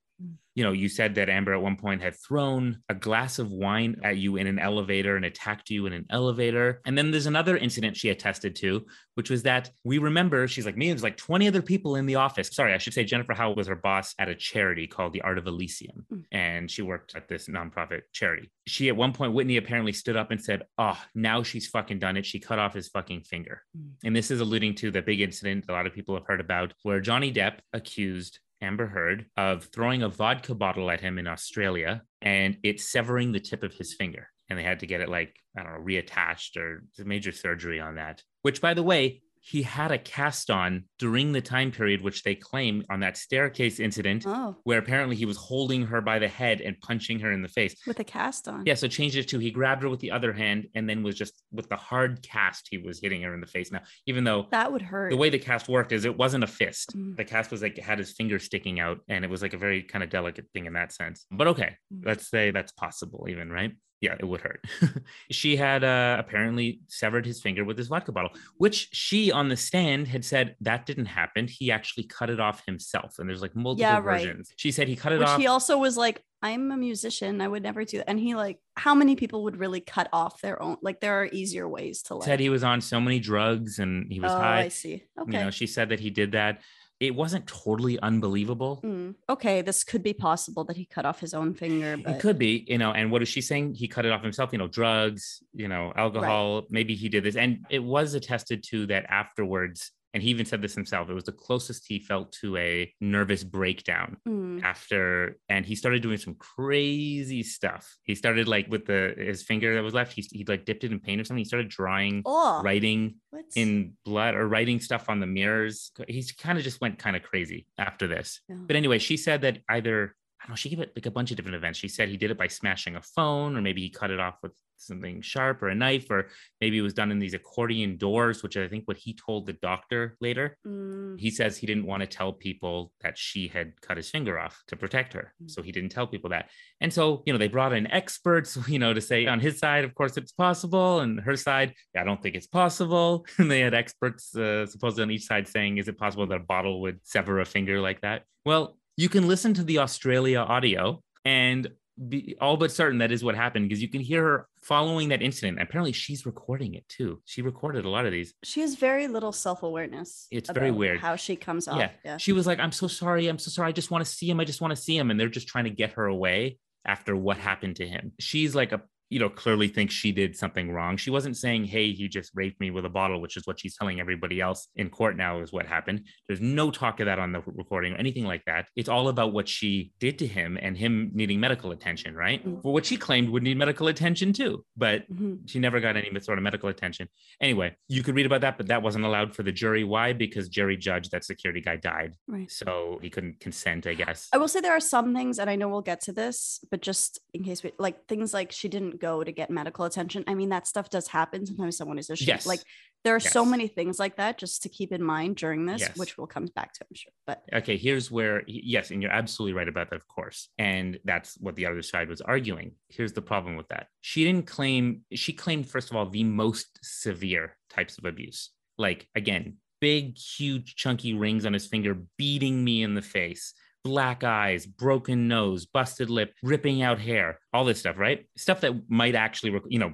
You know, you said that Amber at one point had thrown a glass of wine at you in an elevator and attacked you in an elevator. And then there's another incident she attested to, which was that we remember she's like, me, there's like 20 other people in the office. Sorry, I should say Jennifer Howell was her boss at a charity called the Art of Elysium. Mm. And she worked at this nonprofit charity. She, at one point, Whitney apparently stood up and said, Oh, now she's fucking done it. She cut off his fucking finger. Mm. And this is alluding to the big incident a lot of people have heard about where Johnny Depp accused Amber Heard of throwing a vodka bottle at him in Australia and it severing the tip of his finger. And they had to get it like, I don't know, reattached or major surgery on that. Which, by the way, he had a cast on during the time period which they claim on that staircase incident Oh, where apparently he was holding her by the head and punching her in the face. with a cast on. Yeah, so changed it to he grabbed her with the other hand and then was just with the hard cast, he was hitting her in the face. Now, even though That would hurt. the way the cast worked is it wasn't a fist. Mm. The cast was like had his finger sticking out, and it was like a very kind of delicate thing in that sense. But okay, Mm. let's say that's possible, even right? Yeah, it would hurt. she had uh, apparently severed his finger with his vodka bottle, which she on the stand had said that didn't happen. He actually cut it off himself, and there's like multiple Yeah, right. versions. She said he cut it Which off. he also was like, I'm a musician. I would never do that. And he like, how many people would really cut off their own? Like, there are easier ways to like. said he was on so many drugs and he was high. oh, high. I see. Okay. You know, she said that he did that. It wasn't totally unbelievable. Mm, Okay, this could be possible that he cut off his own finger, but It could be, you know, and what is she saying? He cut it off himself, you know, drugs, you know, alcohol. Maybe he did this. And it was attested to that afterwards. And he even said this himself. It was the closest he felt to a nervous breakdown Mm, after. And he started doing some crazy stuff. He started like with the his finger that was left, he, he like dipped it in paint or something. He started drawing, oh, writing in blood or writing stuff on the mirrors. he kind of just went kind of crazy after this. But anyway, she said that either I don't know, she gave it like a bunch of different events. She said he did it by smashing a phone, or maybe he cut it off with something sharp or a knife, or maybe it was done in these accordion doors, which I think what he told the doctor later. Mm, He says he didn't want to tell people that she had cut his finger off to protect her. Mm. So he didn't tell people that. And so, you know, they brought in experts, you know, to say on his side, of course, it's possible. And her side, yeah, I don't think it's possible. And they had experts uh, supposedly on each side saying, is it possible that a bottle would sever a finger like that? Well, you can listen to the Australia audio. And be all but certain that is what happened because you can hear her following that incident. Apparently, she's recording it too. She recorded a lot of these. She has very little self awareness. It's very weird. how she comes off. Yeah. Yeah. She was like, I'm so sorry. I'm so sorry. I just want to see him. I just want to see him. And they're just trying to get her away after what happened to him. She's like a you know, clearly thinks she did something wrong. She wasn't saying, hey, he just raped me with a bottle, which is what she's telling everybody else in court now is what happened. There's no talk of that on the recording or anything like that. It's all about what she did to him and him needing medical attention, right? Mm. For what she claimed would need medical attention too, but Mhm. she never got any sort of medical attention. Anyway, you could read about that, but that wasn't allowed for the jury. Why? Because Jerry Judge, that security guy, died. Right. So he couldn't consent, I guess. I will say there are some things, and I know we'll get to this, but just in case we like things like she didn't go to get medical attention. I mean, that stuff does happen. Sometimes someone is ashamed. Yes. Like there are so many things like that just to keep in mind during this, Yes. which we'll come back to, I'm sure. But Okay, here's where, yes, and you're absolutely right about that, of course. And that's what the other side was arguing. Here's the problem with that. She didn't claim, she claimed, first of all, the most severe types of abuse. Like, again, big, huge, chunky rings on his finger, beating me in the face, black eyes, broken nose, busted lip, ripping out hair, all this stuff, right? Stuff that might actually, you know,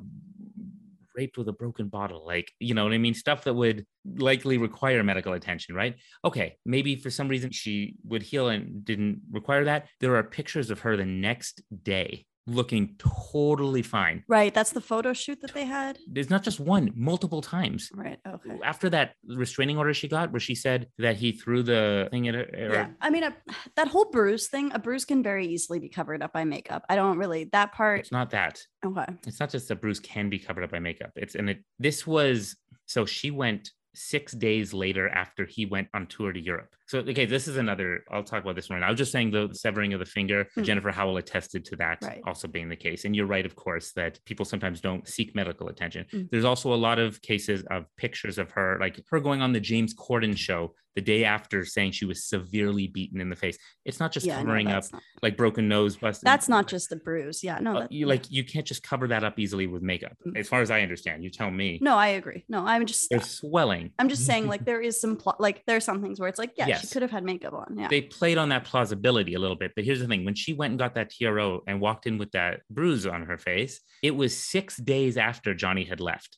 raped with a broken bottle, like, you know what I mean? Stuff that would likely require medical attention, right? Okay, maybe for some reason she would heal and didn't require that. There are pictures of her the next day looking totally fine. right, that's the photo shoot that they had. There's not just one, multiple times. Right. Okay. After that restraining order she got, where she said that he threw the thing at her, or- Yeah. I mean, a, that whole bruise thing, a bruise can very easily be covered up by makeup. I don't really, that part. it's not that. Okay. It's not just that Bruce can be covered up by makeup. It's and it this was so she went six days later after he went on tour to Europe. So okay, this is another. I'll talk about this one. I was just saying the severing of the finger. Hmm. Jennifer Howell attested to that Right. also being the case. And you're right, of course, that people sometimes don't seek medical attention. Mm. There's also a lot of cases of pictures of her, like her going on the James Corden show the day after, saying she was severely beaten in the face. It's not just yeah. no, covering up not, like broken nose, busted. that's not just the bruise. Yeah. No. Uh, that- you like you can't just cover that up easily with makeup Mm. as far as i understand you tell me No, I agree. No, I'm just, there's swelling I'm just saying, like, there is some plot, like, there are some things where it's like, yeah, she could have had makeup on. Yeah. they played on that plausibility a little bit but here's the thing when she went and got that tro and walked in with that bruise on her face it was six days after johnny had left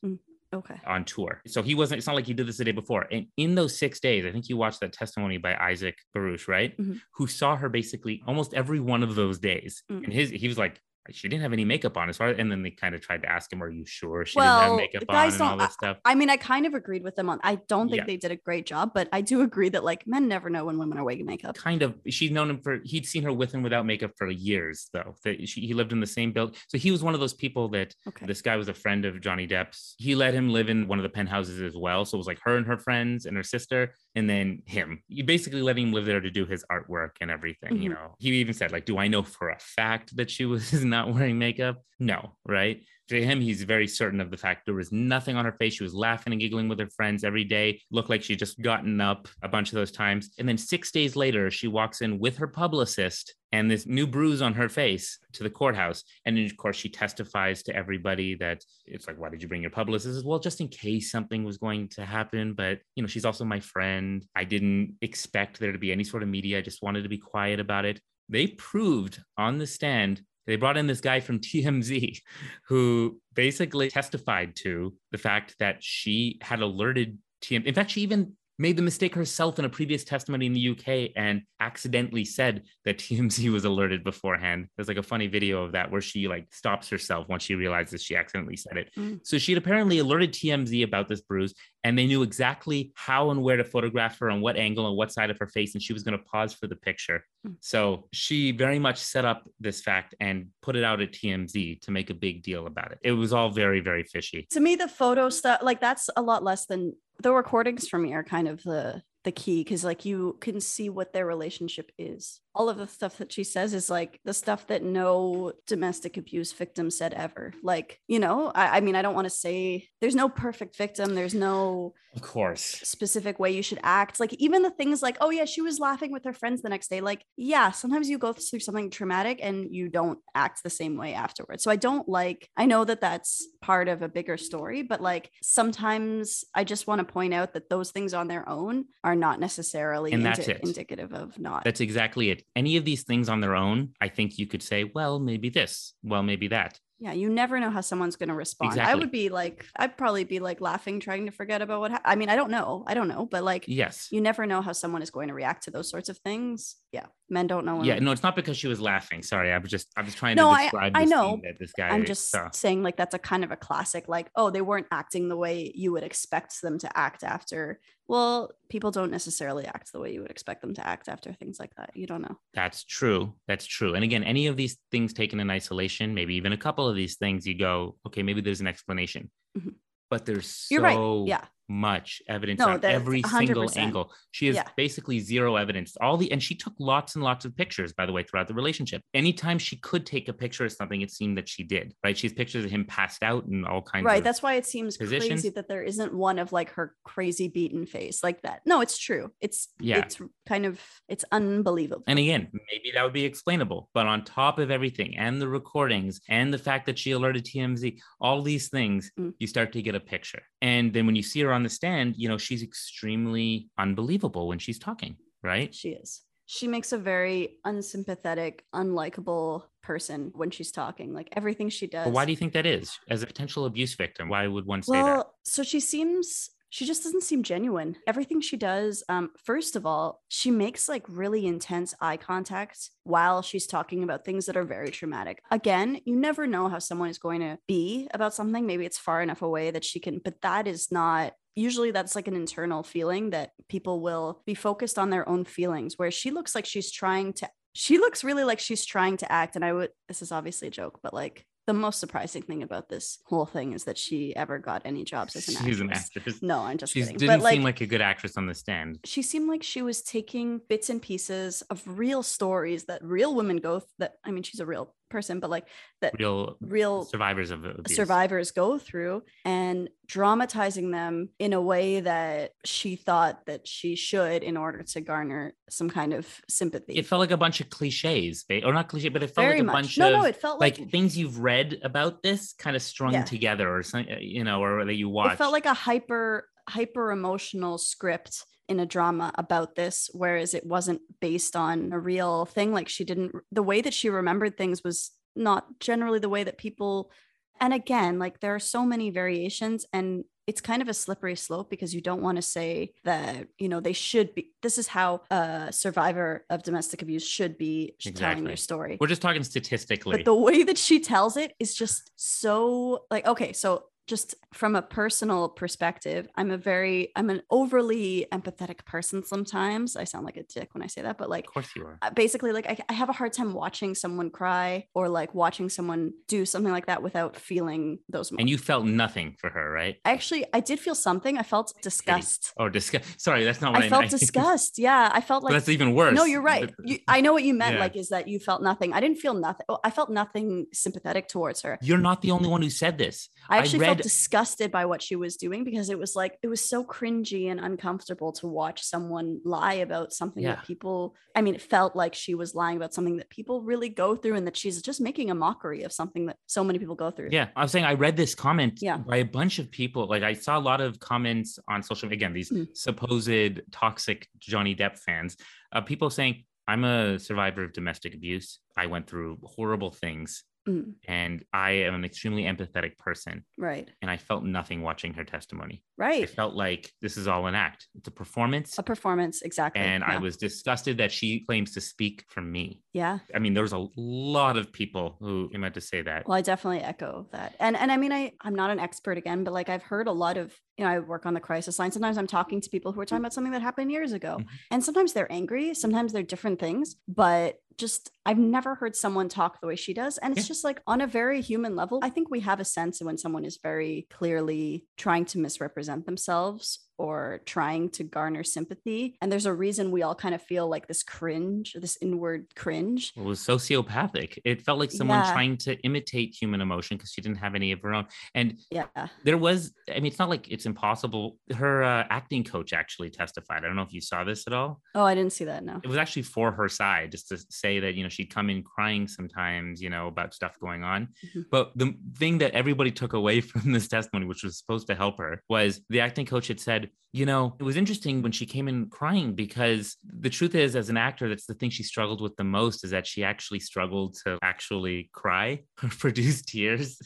okay. on tour so he wasn't it's not like he did this the day before and in those six days i think you watched that testimony by isaac baruch right Mhm. who saw her basically almost every one of those days Mm. and his he was like she didn't have any makeup on as far and then they kind of tried to ask him are you sure she Well, didn't have makeup on guys and all don't- this stuff I mean, I kind of agreed with them on, I don't think Yeah. they did a great job, but I do agree that, like, men never know when women are wearing makeup. kind of she'd known him for he'd seen her with and without makeup for years though that she, he lived in the same build so he was one of those people that Okay. this guy was a friend of johnny depp's he let him live in one of the penthouses as well so it was like her and her friends and her sister and then him. You basically letting him live there to do his artwork and everything you Mhm. know. He even said like do i know for a fact that she was not wearing makeup? No right to him, he's very certain of the fact there was nothing on her face. She was laughing and giggling with her friends every day. Looked like she'd just gotten up a bunch of those times. And then six days later, she walks in with her publicist and this new bruise on her face to the courthouse. And of course, she testifies to everybody that it's like, why did you bring your publicist? Says, Well, just in case something was going to happen. But, you know, she's also my friend. I didn't expect there to be any sort of media. I just wanted to be quiet about it. They proved on the stand they brought in this guy from TMZ who basically testified to the fact that she had alerted TM. In fact, she even made the mistake herself in a previous testimony in the UK and accidentally said that TMZ was alerted beforehand. There's like a funny video of that where she like stops herself once she realizes she accidentally said it. Mm. So she'd apparently alerted TMZ about this bruise and they knew exactly how and where to photograph her on what angle and what side of her face and she was going to pause for the picture. Mm. So she very much set up this fact and put it out at TMZ to make a big deal about it. It was all very very fishy. to me the photo stuff like that's a lot less than the recordings for me are kind of the the key because like you can see what their relationship is all of the stuff that she says is like the stuff that no domestic abuse victim said ever like you know i, I mean i don't want to say there's no perfect victim there's no Of course. specific way you should act like even the things like oh yeah she was laughing with her friends the next day like yeah sometimes you go through something traumatic and you don't act the same way afterwards so i don't like i know that that's part of a bigger story but like sometimes i just want to point out that those things on their own are not necessarily And that's it. indicative of not That's exactly it. Any of these things on their own, I think you could say, well, maybe this, well, maybe that. Yeah, you never know how someone's going to respond. Exactly. I would be like, I'd probably be like laughing, trying to forget about what. Ha- I mean, I don't know. I don't know, but like, Yes. you never know how someone is going to react to those sorts of things. Yeah, men don't know. Yeah, no, it's not because she was laughing. Sorry, I was just I was trying No, to I- describe I the know. that this guy I'm just saw. saying like that's a kind of a classic. Like, oh, they weren't acting the way you would expect them to act after. Well, people don't necessarily act the way you would expect them to act after things like that. You don't know. That's true. That's true. And again, any of these things taken in isolation, maybe even a couple of these things, you go, okay, maybe there's an explanation. Mhm. But there's so You're right. Yeah. Much evidence No, on every single 100%. angle. She has Yeah. basically zero evidence. All the and she took lots and lots of pictures, by the way, throughout the relationship. Anytime she could take a picture of something, it seemed that she did. Right? She's pictures of him passed out and all kinds right that's why it seems positions. crazy that there isn't one of like her crazy beaten face like that no it's true it's Yeah. it's kind of it's unbelievable And again, maybe that would be explainable. But on top of everything and the recordings and the fact that she alerted TMZ, all these things, Mm. you start to get a picture. And then when you see her on the stand, you know, she's extremely unbelievable when she's talking, right? she is she makes a very unsympathetic unlikable person when she's talking like everything she does But why do you think that is? As a potential abuse victim, why would one say that? well so she seems she just doesn't seem genuine everything she does um first of all she makes like really intense eye contact while she's talking about things that are very traumatic again you never know how someone is going to be about something maybe it's far enough away that she can but that is not usually that's like an internal feeling that people will be focused on their own feelings where she looks like she's trying to she looks really like she's trying to act and i would this is obviously a joke but like the most surprising thing about this whole thing is that she ever got any jobs as an She's an actress. actress. No, I'm just She kidding. didn't But like, seem like a good actress on the stand. she seemed like she was taking bits and pieces of real stories that real women go th- that I mean she's a real person, but like that Real real survivors of abuse. survivors go through and dramatizing them in a way that she thought that she should in order to garner some kind of sympathy. It felt like a bunch of cliches, or not cliche, but it felt Very like a much. bunch no, of no, it felt like, like, things you've read about this kind of strung Yeah. together or something, you know, or that you watch. it felt like a hyper hyper emotional script in a drama about this whereas it wasn't based on a real thing. Like she didn't the way that she remembered things was not generally the way that people and again like there are so many variations and it's kind of a slippery slope because you don't want to say that you know they should be this is how a survivor of domestic abuse should be sh- telling their story. We're just talking statistically. but the way that she tells it is just so like okay so just from a personal perspective i'm a very i'm an overly empathetic person sometimes i sound like a dick when i say that but like of course you are. uh, basically like I, I have a hard time watching someone cry or like watching someone do something like that without feeling those And you felt nothing for her, right? actually i did feel something i felt disgust Or disgust. Sorry, that's not what I, i felt meant. disgust yeah i felt But like that's even worse. no, you're right. You, I know what you meant. Yeah. Like, is that you felt nothing? I didn't feel nothing. oh, I felt nothing sympathetic towards her. You're not the only one who said this. I actually felt read- disgusted by what she was doing because it was like it was so cringy and uncomfortable to watch someone lie about something Yeah. that people. I mean, it felt like she was lying about something that people really go through, and that she's just making a mockery of something that so many people go through. Yeah, I was saying I read this comment Yeah. by a bunch of people. Like I saw a lot of comments on social media. Again, these Mm. supposed toxic Johnny Depp fans, uh, people saying, "I'm a survivor of domestic abuse. I went through horrible things, Mm, and I am an extremely empathetic person, right. and I felt nothing watching her testimony. Right. I felt like this is all an act. It's a performance." A performance, exactly. And I was disgusted that she claims to speak for me. yeah. I mean, there's a lot of people who came out to say that. Well, I definitely echo that. And and I mean I I'm not an expert again, but like I've heard a lot of, you know, I work on the crisis line. Sometimes I'm talking to people who are talking about something that happened years ago. Mhm. And sometimes they're angry, sometimes they're different things, but just I've never heard someone talk the way she does. And it's Yeah. just like on a very human level, I think we have a sense of when someone is very clearly trying to misrepresent themselves or trying to garner sympathy. And there's a reason we all kind of feel like this cringe, this inward cringe. It was sociopathic. It felt like someone Yeah. trying to imitate human emotion because she didn't have any of her own. And Yeah. there was, I mean, it's not like it's impossible. Her uh, acting coach actually testified. I don't know if you saw this at all. Oh, I didn't see that. No. It was actually for her side, just to say that, you know, she'd come in crying sometimes, you know, about stuff going on. Mhm. But the thing that everybody took away from this testimony, which was supposed to help her, was the acting coach had said, you know, it was interesting when she came in crying because the truth is, as an actor, that's the thing she struggled with the most is that she actually struggled to actually cry or produce tears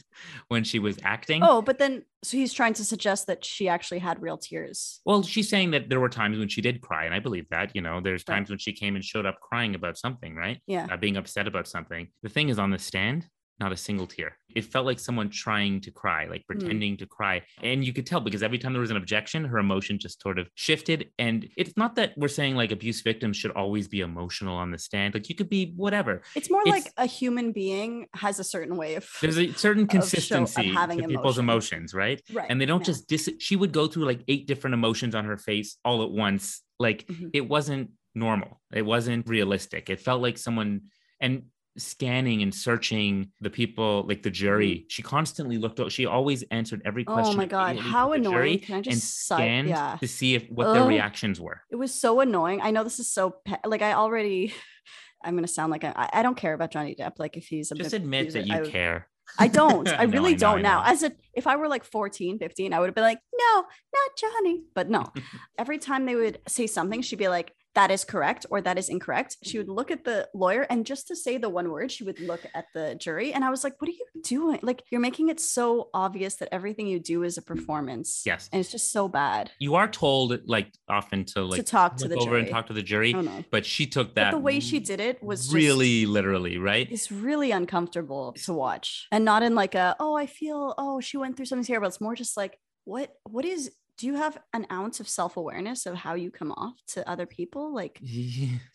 when she was acting. Oh, but then so he's trying to suggest that she actually had real tears. Well, she's saying that there were times when she did cry, and I believe that. You know, there's Right. times when she came and showed up crying about something, right? Yeah. Uh, being upset about something. The thing is, on the stand, not a single tear. It felt like someone trying to cry, like pretending to cry. And you could tell because every time there was an objection, her emotion just sort of shifted. And it's not that we're saying like abuse victims should always be emotional on the stand. Like you could be whatever. It's more It's- like a human being has a certain way of There's a certain Of show- of consistency having to people's emotions, right? right. and they don't yeah. just dis she would go through like eight different emotions on her face all at once like Mhm. it wasn't normal it wasn't realistic it felt like someone and scanning and searching the people like the jury she constantly looked she always answered every question Mm-hmm. Oh my god, how to the jury annoying! Can I just sigh? scanned Yeah, to see if what their reactions were it was so annoying. I know this is so pe- like I already. I'm gonna sound like I, I don't care about Johnny Depp. Like if he's a just admit abuser, that you I care I don't. I No, really know, don't now. As a if I were like 14, 15, I would have been like, no, not Johnny. But no. Every time they would say something, she'd be like, that is correct or that is incorrect. She would mm-hmm. look at the lawyer and just to say the one word, she would look at the jury. And I was like, what are you doing? Like you're making it so obvious that everything you do is a performance. yes And it's just so bad you are told like often to like to talk to the over jury. and talk to the jury oh but she took that But the way she did it was just- really literally right it's really uncomfortable to watch and not in like a oh i feel oh she went through something here but it's more just like what what is do you have an ounce of self-awareness of how you come off to other people? Like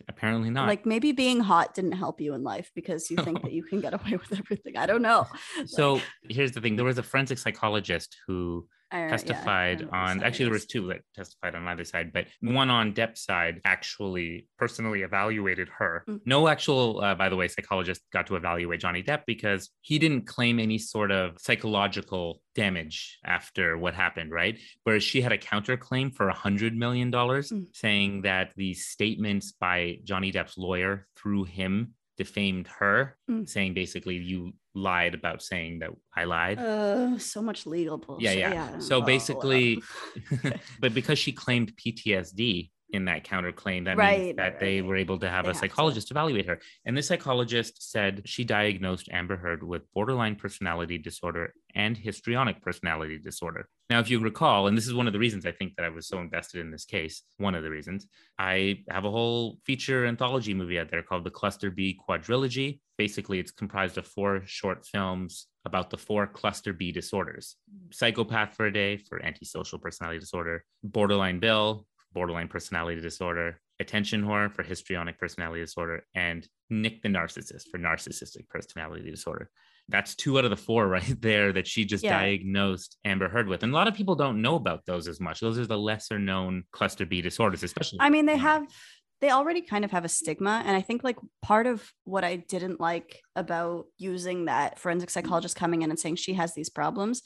apparently not. like maybe being hot didn't help you in life because you think that you can get away with everything. I don't know. So Like, here's the thing. There was a forensic psychologist who I- testified don't on actually there was two that testified on either side but one on Depp's side actually personally evaluated her Mm. no actual uh, by the way psychologist got to evaluate Johnny Depp because he didn't claim any sort of psychological damage after what happened right whereas she had a counterclaim for a hundred million dollars Mm. saying that the statements by Johnny Depp's lawyer through him defamed her Mm. saying basically you lied about saying that I lied. Uh, so much legal bullshit. yeah. I So don't basically- but because she claimed PTSD in that counterclaim, that Right, means that right, they right. were able to have They a have psychologist evaluate her. And this psychologist said she diagnosed Amber Heard with borderline personality disorder and histrionic personality disorder. Now, if you recall, and this is one of the reasons I think that I was so invested in this case, one of the reasons, I have a whole feature anthology movie out there called the Cluster B Quadrilogy. Basically, it's comprised of four short films about the four cluster B disorders psychopath for a day for antisocial personality disorder, borderline Bill, borderline personality disorder, attention whore for histrionic personality disorder, and Nick the narcissist for narcissistic personality disorder. That's two out of the four right there that she just Yeah. diagnosed Amber Heard with. And a lot of people don't know about those as much. Those are the lesser known cluster B disorders, especially. I mean, they have they already kind of have a stigma. And I think like part of what I didn't like about using that forensic psychologist coming in and saying she has these problems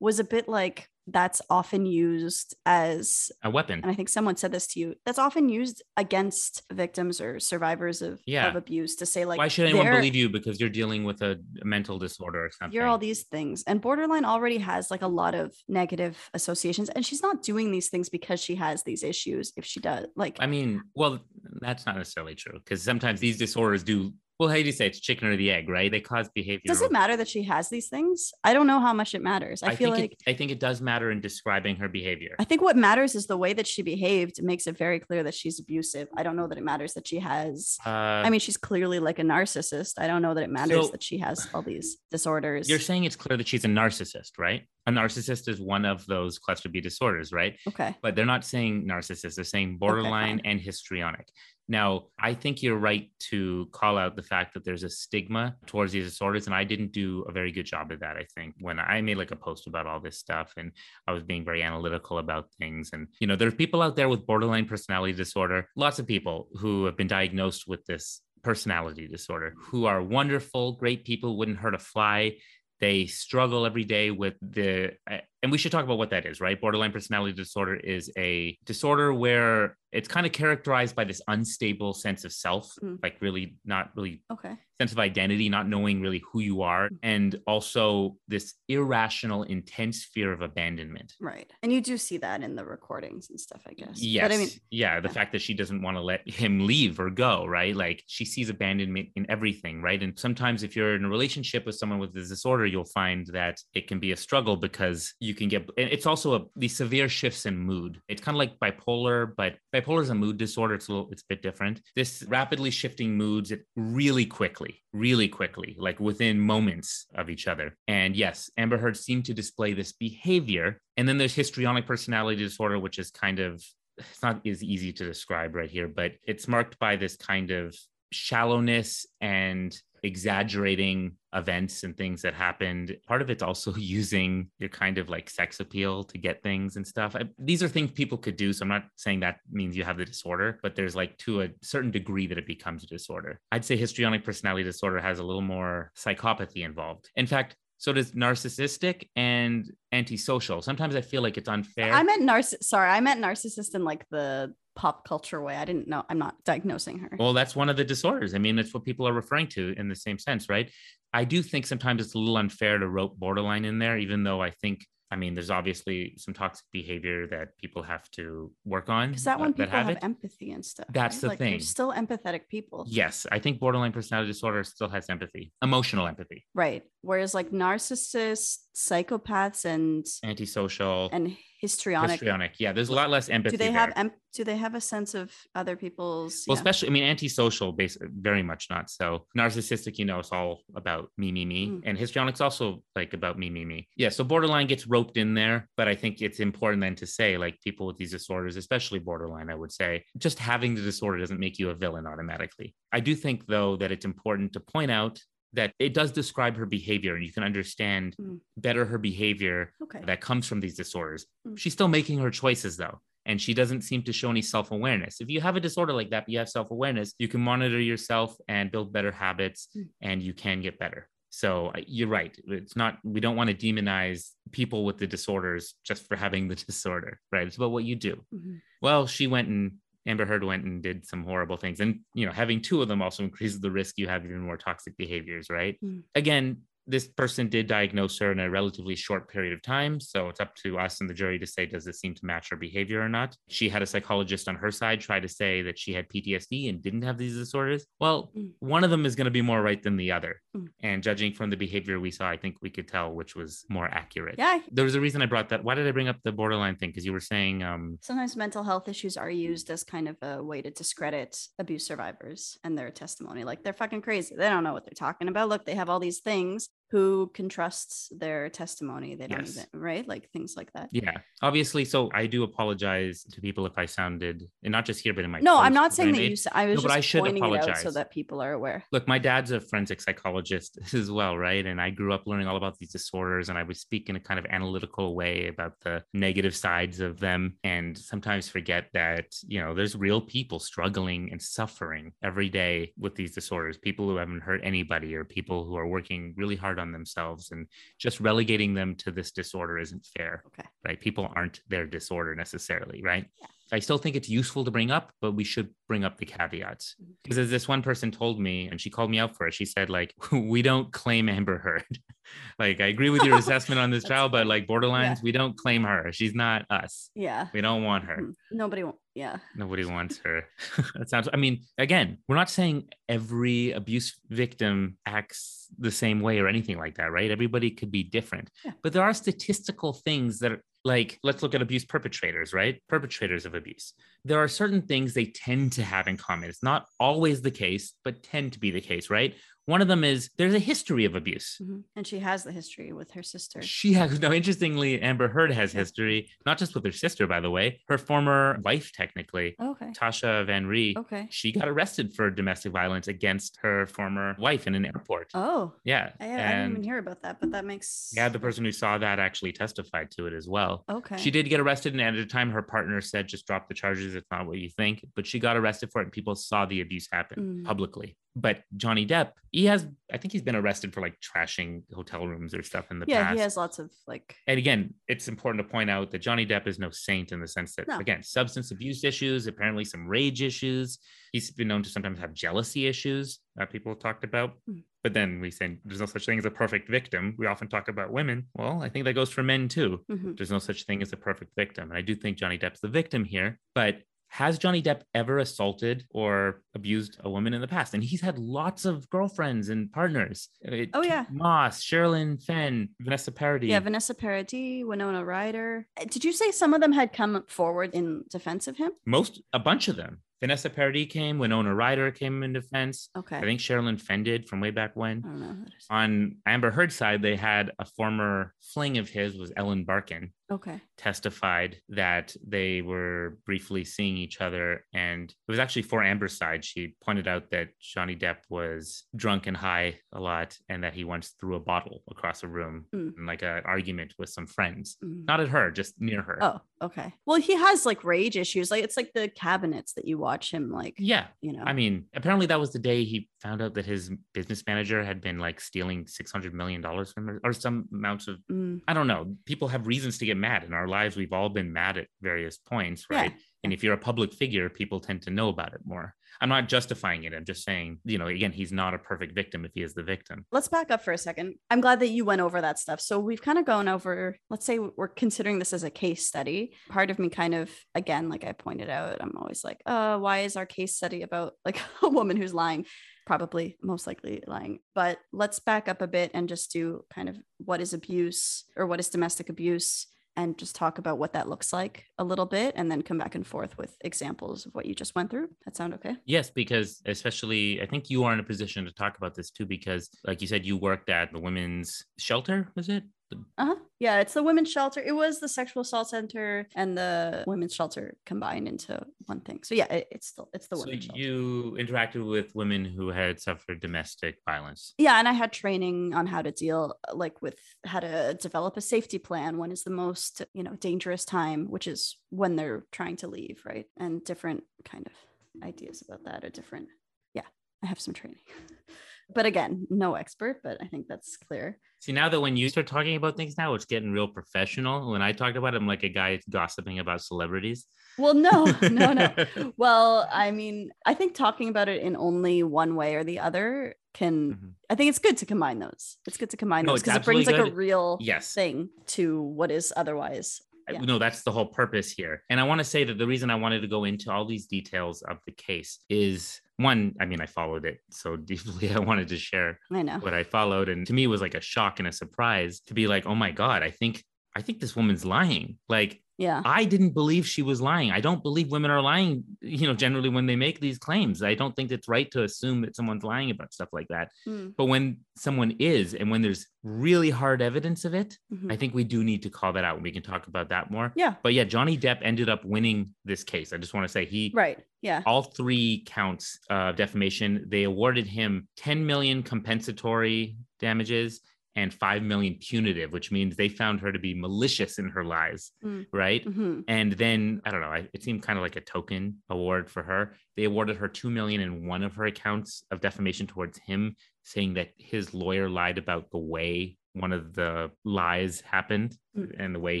was a bit like that's often used as a weapon. and I think someone said this to you, that's often used against victims or survivors of, Yeah. of abuse to say like Why should anyone believe you because you're dealing with a mental disorder or something? you're all these things and borderline already has like a lot of negative associations and she's not doing these things because she has these issues if she does like I mean, well, that's not necessarily true because sometimes these disorders do. Well, how do you say it's chicken or the egg, right? They cause behavior. does it matter that she has these things i don't know how much it matters i, feel like it, I think it does matter in describing her behavior. I think what matters is the way that she behaved makes it very clear that she's abusive. I don't know that it matters that she has. Uh, I mean, she's clearly like a narcissist. I don't know that it matters So- that she has all these disorders. you're saying it's clear that she's a narcissist, right? A narcissist is one of those cluster B disorders, right? okay. But they're not saying narcissist; they're saying borderline and histrionic. Now, I think you're right to call out the fact that there's a stigma towards these disorders, and I didn't do a very good job of that. I think when I made like a post about all this stuff, and I was being very analytical about things, and you know, there's people out there with borderline personality disorder, lots of people who have been diagnosed with this personality disorder, who are wonderful, great people, wouldn't hurt a fly they struggle every day with the uh, and we should talk about what that is, right? Borderline personality disorder is a disorder where it's kind of characterized by this unstable sense of self, Mm. like really not really Okay. sense of identity, not knowing really who you are, Mm. and also this irrational, intense fear of abandonment. Right. And you do see that in the recordings and stuff, I guess. Yes. But I mean, yeah. The yeah. fact that she doesn't want to let him leave or go, right? Like she sees abandonment in everything, right? And sometimes if you're in a relationship with someone with this disorder, you'll find that it can be a struggle because you can get, and it's also a, these severe shifts in mood. It's kind of like bipolar, but bipolar is a mood disorder. It's a little, it's a bit different. This rapidly shifting moods it really quickly, really quickly, like within moments of each other. And yes, Amber Heard seemed to display this behavior. And then there's histrionic personality disorder, which is kind of it's not as easy to describe right here, but it's marked by this kind of shallowness and exaggerating events and things that happened. Part of it's also using your kind of like sex appeal to get things and stuff. I, these are things people could do. So I'm not saying that means you have the disorder, but there's like to a certain degree that it becomes a disorder. I'd say histrionic personality disorder has a little more psychopathy involved. In fact, so does narcissistic and antisocial. Sometimes I feel like it's unfair. I meant narciss. Sorry, I meant narcissist in like the pop culture way. I didn't know. I'm not diagnosing her. Well, that's one of the disorders. I mean, that's what people are referring to in the same sense, right? I do think sometimes it's a little unfair to rope borderline in there, even though I think, I mean, there's obviously some toxic behavior that people have to work on. Because that uh, one people have, it. empathy and stuff. That's right? the like, they're thing. still empathetic people. Yes, I think borderline personality disorder still has empathy, emotional empathy, Right. Whereas like narcissists, psychopaths, and antisocial, and histrionic. histrionic. Yeah, there's a lot less empathy. do they have em- do they have a sense of other people's Well, yeah. especially, I mean, antisocial, base very much not. So narcissistic, you know, it's all about me, me, me, Mm. and histrionic's also like about me, me, me. Yeah. So borderline gets roped in there, but I think it's important then to say, like, people with these disorders, especially borderline, I would say, just having the disorder doesn't make you a villain automatically. I do think, though, that it's important to point out that it does describe her behavior, and you can understand Mm. better her behavior okay that comes from these disorders. Mm. She's still making her choices though. And she doesn't seem to show any self awareness. If you have a disorder like that, but you have self awareness, you can monitor yourself and build better habits Mm. and you can get better. So uh, you're right. It's not, we don't want to demonize people with the disorders just for having the disorder, right? It's about what you do. Mhm. Well, she went and Amber Heard went and did some horrible things. And, you know, having two of them also increases the risk you have even more toxic behaviors, right? Mm. Again, this person did diagnose her in a relatively short period of time. So it's up to us and the jury to say, does this seem to match her behavior or not? She had a psychologist on her side try to say that she had PTSD and didn't have these disorders. Well, Mm. one of them is going to be more right than the other. Mm. And judging from the behavior we saw, I think we could tell which was more accurate. yeah There was a reason I brought that. Why did I bring up the borderline thing? Because you were saying, um, sometimes mental health issues are used as kind of a way to discredit abuse survivors and their testimony like they're fucking crazy they don't know what they're talking about look they have all these things who can trust their testimony they don't Yes. even right like things like that yeah, obviously. So I do apologize to people if I sounded, and not just here, but in my no i'm not saying that made. you i was No, but just I should pointing it out so that people are aware Look, my dad's a forensic psychologist as well, right? And I grew up learning all about these disorders, and I would speak in a kind of analytical way about the negative sides of them, and sometimes forget that, you know, there's real people struggling and suffering every day with these disorders, people who haven't hurt anybody, or people who are working really hard on themselves, and just relegating them to this disorder isn't fair, okay right? People aren't their disorder necessarily, right? Yeah. I still think it's useful to bring up, but we should bring up the caveats. Mhm. Because as this one person told me, and she called me out for it, she said, like, we don't claim Amber Heard. like, I agree with your assessment on this trial, but like borderlines, Yeah. we don't claim her. She's not us. yeah We don't want her. Mhm. nobody won't yeah Nobody wants her. that sounds, I mean, again, we're not saying every abuse victim acts the same way or anything like that, right? Everybody could be different. Yeah. But there are statistical things that are like, let's look at abuse perpetrators, right? Perpetrators of abuse. There are certain things they tend to have in common. It's not always the case, but tend to be the case, right? One of them is there's a history of abuse. Mhm. and she has the history with her sister She has no interestingly, Amber Heard has history, not just with her sister, by the way, her former wife, technically, okay Tasha Van Ree, okay she got arrested for domestic violence against her former wife in an airport. oh Yeah. I, I didn't even hear about that but that makes yeah, the person who saw that actually testified to it as well. okay She did get arrested, and at the time, her partner said, just drop the charges. It's not what you think. But she got arrested for it, and people saw the abuse happen Mm. publicly. But Johnny Depp, he has I think he's been arrested for like trashing hotel rooms or stuff in the past. yeah, past. he has lots of like and again, it's important to point out that Johnny Depp is no saint in the sense that, No. again, substance abuse issues, apparently some rage issues. He's been known to sometimes have jealousy issues that people have talked about. Mm. But then we say there's no such thing as a perfect victim. We often talk about women. Well, I think that goes for men too. mhm. There's no such thing as a perfect victim. And I do think Johnny Depp's the victim here. But has Johnny Depp ever assaulted or abused a woman in the past? And he's had lots of girlfriends and partners. Uh, Oh, yeah. Moss, Sherilyn Fenn, Vanessa Paradis. Yeah, Vanessa Paradis, Winona Ryder. Uh, Did you say some of them had come forward in defense of him? most a bunch of them. Vanessa Paradis came, Winona Ryder came in defense. Okay. I think Sherilyn Fenn did from way back when. I don't know. who that is. On Amber Heard's side, they had a former fling of his was Ellen Barkin Okay. testified that they were briefly seeing each other and it was actually for Amber's side. She pointed out that Johnny Depp was drunk and high a lot and that he once threw a bottle across a room Mm. in like an argument with some friends. Mm. Not at her, just near her. Oh, okay. Well, he has like rage issues. Like it's like the cabinets that you watch him like, Yeah. you know. I mean, apparently that was the day he found out that his business manager had been like stealing six hundred million dollars from her, or some amounts of. Mm, I don't know. People have reasons to get mad in our lives. We've all been mad at various points, Yeah. right? And if you're a public figure, people tend to know about it more. I'm not justifying it. I'm just saying, you know, again, he's not a perfect victim if he is the victim. let's back up for a second. I'm glad that you went over that stuff. So we've kind of gone over, let's say we're considering this as a case study. Part of me kind of, again, like I pointed out, I'm always like, uh, why is our case study about like a woman who's lying? Probably most likely lying. But let's back up a bit and just do kind of what is abuse or what is domestic abuse and just talk about what that looks like a little bit and then come back and forth with examples of what you just went through. That sound okay? Yes, because especially I think you are in a position to talk about this too, because like you said, you worked at the women's shelter, was it? Uh-huh. Yeah, it's the women's shelter. It was the sexual assault center and the women's shelter combined into one thing. So yeah, it, it's still it's the so women's shelter. you interacted with women who had suffered domestic violence. Yeah, and I had training on how to deal like with how to develop a safety plan. When is the most, you know, dangerous time, which is when they're trying to leave, right? And different kind of ideas about that are different. Yeah, I have some training. But again, no expert, but I think that's clear. See, now that when you start talking about things now, it's getting real professional. When I talked about it, I'm like a guy gossiping about celebrities. Well, no, no, no. Well, I mean, I think talking about it in only one way or the other can, Mhm. I think it's good to combine those. It's good to combine No, those because it brings like a real Yes. thing to what is otherwise. Yeah. No, that's the whole purpose here. And I want to say that the reason I wanted to go into all these details of the case is one, I mean, I followed it so deeply. I wanted to share I know. what I followed. And to me, it was like a shock and a surprise to be like, oh my God, I think, I think this woman's lying. Like, Yeah. I didn't believe she was lying. I don't believe women are lying, you know, generally when they make these claims. I don't think it's right to assume that someone's lying about stuff like that. Mm, But when someone is, and when there's really hard evidence of it, mhm. I think we do need to call that out and we can talk about that more. Yeah. But yeah, Johnny Depp ended up winning this case. I just want to say he Right. Yeah. all three counts of defamation. They awarded him 10 million compensatory damages and 5 million punitive, which means they found her to be malicious in her lies, Mm. right? hmm And then I don't know, I- it seemed kind of like a token award for her. They awarded her 2 million in one of her accounts of defamation towards him, saying that his lawyer lied about the way one of the lies happened Mm. and the way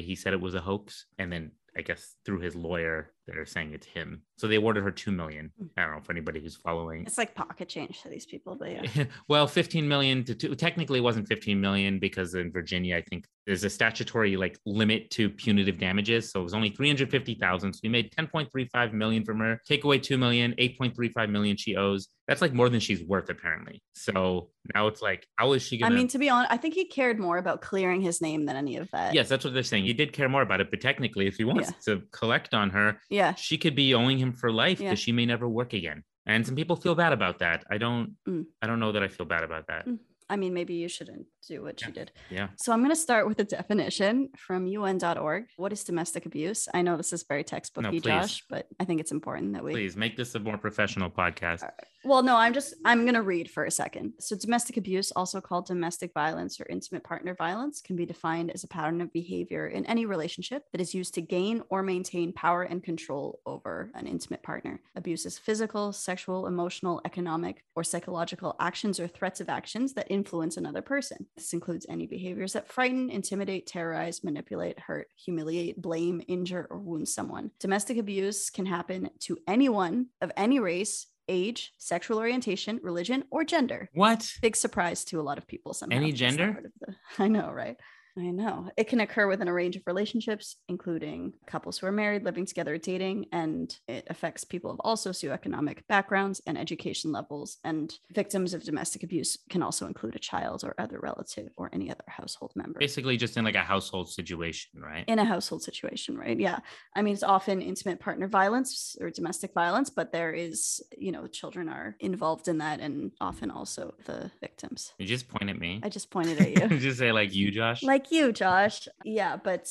he said it was a hoax. And then I guess through his lawyer, they're saying it's him. So they awarded her 2 million. Mm. I don't know if anybody who's following. It's like pocket change to these people, but yeah. well, 15 million to two, technically it wasn't 15 million because in Virginia, I think there's a statutory like limit to punitive damages. So it was only 350,000. So we made 10.35 million from her, take away 2 million, 8.35 million she owes. That's like more than she's worth apparently. So now it's like, how is she to? I mean, to be honest, I think he cared more about clearing his name than any of that. Yes, that's what they're saying. He did care more about it, but technically, if he wants to collect on her, Yeah. She could be owing him for life Yeah. because she may never work again. And some people feel bad about that. I don't. Mm. I don't know that I feel bad about that. Mm. I mean, maybe you shouldn't do what Yeah. she did. Yeah. So I'm going to start with a definition from UN.org. What is domestic abuse? I know this is very textbooky, please. Josh, but I think it's important that we. Please make this a more professional podcast. Well, no, I'm just I'm going to read for a second. So domestic abuse, also called domestic violence or intimate partner violence, can be defined as a pattern of behavior in any relationship that is used to gain or maintain power and control over an intimate partner. Abuse is physical, sexual, emotional, economic, or psychological actions or threats of actions that influence another person. This includes any behaviors that frighten, intimidate, terrorize, manipulate, hurt, humiliate, blame, injure, or wound someone. Domestic abuse can happen to anyone of any race, age, sexual orientation, religion, or gender. What? Big surprise to a lot of people. Somehow. Any gender? the- I know, right? I know. It can occur within a range of relationships, including couples who are married, living together, dating, and it affects people of all socioeconomic backgrounds and education levels. And victims of domestic abuse can also include a child or other relative or any other household member. Basically, just in like a household situation, right? in a household situation, right? Yeah. I mean, it's often intimate partner violence or domestic violence, but there is, you know, children are involved in that and often also the victims. You just point at me. I just pointed at you. You just say like you, Josh. like you, Josh. Yeah, but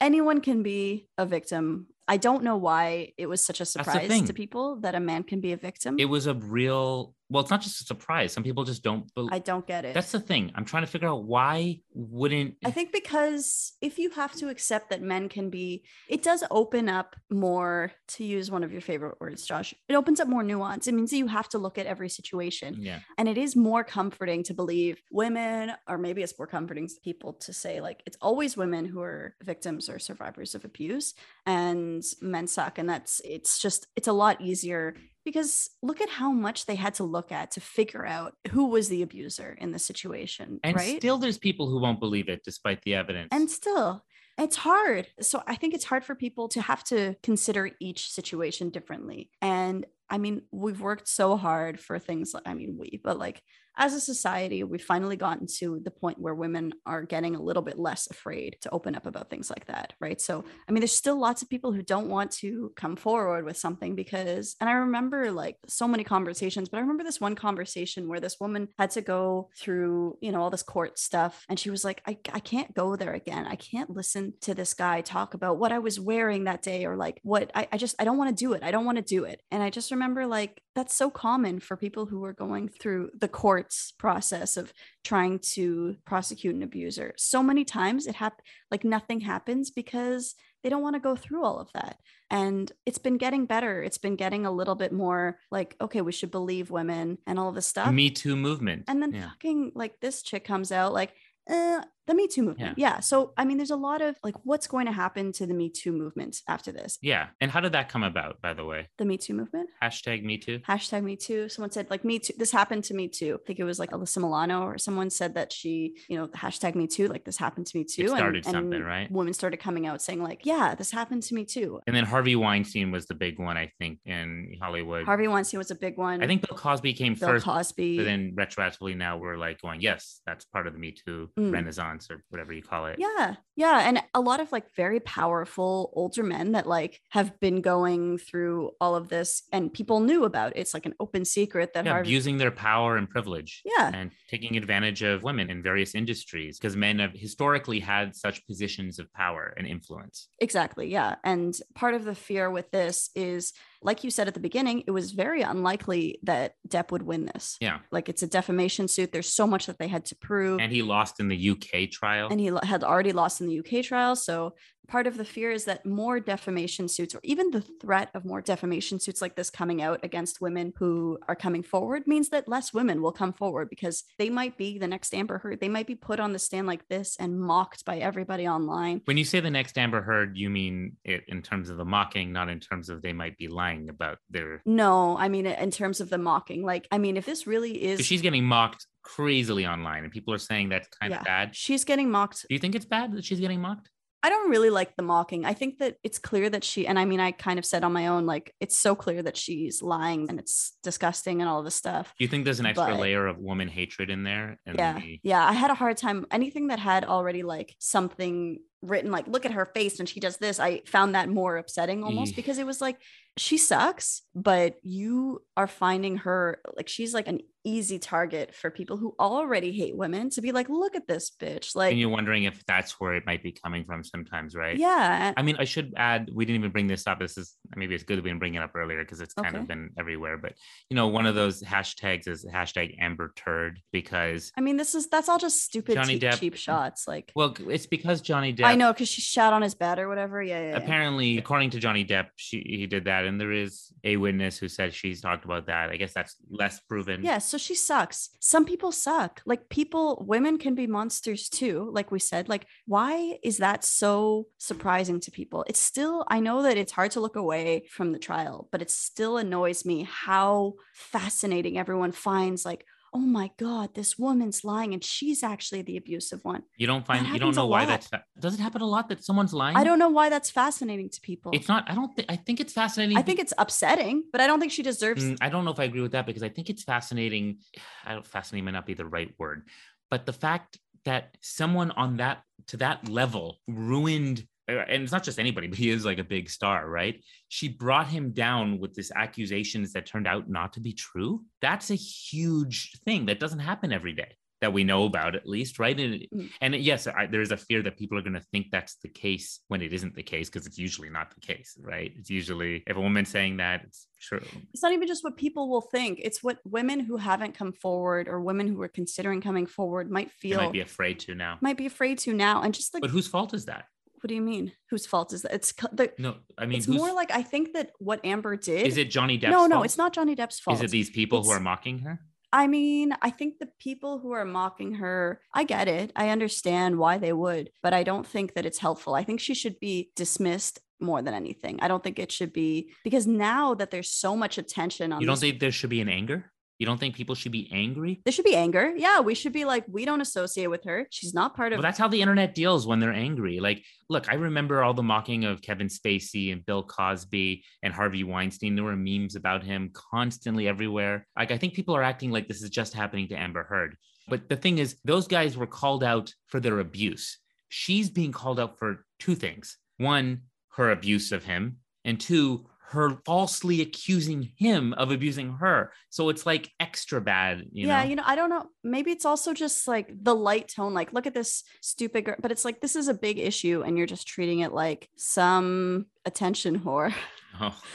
anyone can be a victim. I don't know why it was such a surprise to people that a man can be a victim. it was a real. Well, it's not just a surprise. Some people just don't. Believe. I don't get it. That's the thing. I'm trying to figure out why wouldn't I think because if you have to accept that men can be, it does open up more, to use one of your favorite words, Josh, it opens up more nuance. It means that you have to look at every situation. yeah. And it is more comforting to believe women, or maybe it's more comforting to people to say, like, it's always women who are victims or survivors of abuse and men suck. And that's, it's just, it's a lot easier because look at how much they had to look at to figure out who was the abuser in the situation. And right. still, there's people who won't believe it despite the evidence. And still, it's hard. So I think it's hard for people to have to consider each situation differently. And I mean, we've worked so hard for things like, I mean, we, but like as a society, we've finally gotten to the point where women are getting a little bit less afraid to open up about things like that. Right. So, I mean, there's still lots of people who don't want to come forward with something because, and I remember like so many conversations, but I remember this one conversation where this woman had to go through, you know, all this court stuff. And she was like, I, I can't go there again. I can't listen to this guy talk about what I was wearing that day or like what I, I just, I don't want to do it. I don't want to do it. And I just remember like, that's so common for people who are going through the courts process of trying to prosecute an abuser. So many times it hap- like nothing happens because they don't want to go through all of that. And it's been getting better. It's been getting a little bit more like, okay, we should believe women and all of this stuff. Me Too movement. and then yeah. fucking like this chick comes out like, uh, the Me Too movement. Yeah. So, I mean, there's a lot of like, what's going to happen to the Me Too movement after this? yeah. And how did that come about, by the way? The Me Too movement? Hashtag Me Too. hashtag me too someone said like me too this happened to me too i think it was like alyssa milano or someone said that she you know hashtag me too like this happened to me too started something, right? women started coming out saying like yeah this happened to me too And then Harvey Weinstein was the big one, I think, in Hollywood. harvey weinstein was a big one I think Bill Cosby came bill first, cosby but then retroactively now we're like going, yes, that's part of the Me Too Mm. renaissance or whatever you call it. yeah yeah and a lot of like very powerful older men that like have been going through all of this and people knew about it. it's like an open secret that Yeah, harvey abusing their power and privilege. Yeah. And taking advantage of women in various industries because men have historically had such positions of power and influence. Exactly. Yeah. And part of the fear with this is, like you said at the beginning, it was very unlikely that Depp would win this. Yeah. Like it's a defamation suit. There's so much that they had to prove. And he lost in the UK trial. and he had already lost in the UK trial. So part of the fear is that more defamation suits, or even the threat of more defamation suits like this coming out against women who are coming forward, means that less women will come forward because they might be the next Amber Heard. They might be put on the stand like this and mocked by everybody online. when you say the next Amber Heard, you mean it in terms of the mocking, not in terms of they might be lying about their. No, I mean, in terms of the mocking, like, I mean, if this really is, She's getting mocked crazily online, and people are saying that's kind Yeah. of bad. she's getting mocked. Do you think it's bad that she's getting mocked? I don't really like the mocking. I think that it's clear that she, and I mean, I kind of said on my own, like, it's so clear that she's lying and it's disgusting and all this stuff. Do you think there's an extra But- layer of woman hatred in there? And yeah the- yeah i had a hard time anything that had already like something written like look at her face when she does this i found that more upsetting almost Eeh. because it was like she sucks but you are finding her like she's like an easy target for people who already hate women to be like, look at this bitch. Like, and you're wondering if that's where it might be coming from sometimes, right? yeah. I mean, I should add, we didn't even bring this up. This is maybe it's good that we didn't bring it up earlier because it's kind Okay. of been everywhere. But you know, one of those hashtags is hashtag Amber Turd because I mean, this is that's all just stupid, Johnny cheap, Depp- cheap shots. Like, well, it's because Johnny Depp. I know because she shot on his bed or whatever. Yeah, yeah. yeah. Apparently, according to Johnny Depp, she he did that, and there is a witness who said she's talked about that. I guess that's less proven. Yeah, so she sucks. Some people suck. Like people, women can be monsters too, like we said. Like, why is that so surprising to people? It's still, I know that it's hard to look away from the trial, but it still annoys me how fascinating everyone finds, like, oh my God, this woman's lying and she's actually the abusive one. You don't find you don't know why lot. that's fa- does it happen a lot that someone's lying? I don't know why that's fascinating to people. It's not. I don't think. I think it's fascinating. I think it's upsetting, but I don't think she deserves Mm, I don't know if I agree with that because I think it's fascinating. I don't fascinating may not be the right word, but the fact that someone on that to that level ruined and it's not just anybody, but he is like a big star, right? She brought him down with this accusations that turned out not to be true. That's a huge thing that doesn't happen every day that we know about, at least, right? And, Mm. and yes, I, there's a fear that people are going to think that's the case when it isn't the case because it's usually not the case, right? It's usually if a woman's saying that, it's true. it's not even just what people will think it's what women who haven't come forward or women who are considering coming forward might They feel might be afraid to now. might be afraid to now and just like But whose fault is that? What do you mean whose fault is that it's the, No, I mean, it's more like i think that what amber did is it Johnny Depp's no no fault? it's not johnny depp's fault Is it these people who are mocking her? i mean i think the people who are mocking her i get it i understand why they would but i don't think that it's helpful i think she should be dismissed more than anything i don't think it should be because now that there's so much attention on You don't this think there should be an anger? You don't think people should be angry? there should be anger. Yeah, we should be like, we don't associate with her. She's not part of. Well, that's how the internet deals when they're angry. Like, look, I remember all the mocking of Kevin Spacey and Bill Cosby and Harvey Weinstein. There were memes about him constantly everywhere. Like, I think people are acting like this is just happening to Amber Heard. But the thing is, those guys were called out for their abuse. She's being called out for two things one, her abuse of him, and two, her falsely accusing him of abusing her. So it's like extra bad, you yeah, know? you know, I don't know. Maybe it's also just like the light tone. Like, look at this stupid girl. But it's like this is a big issue, and you're just treating it like some attention whore. Oh.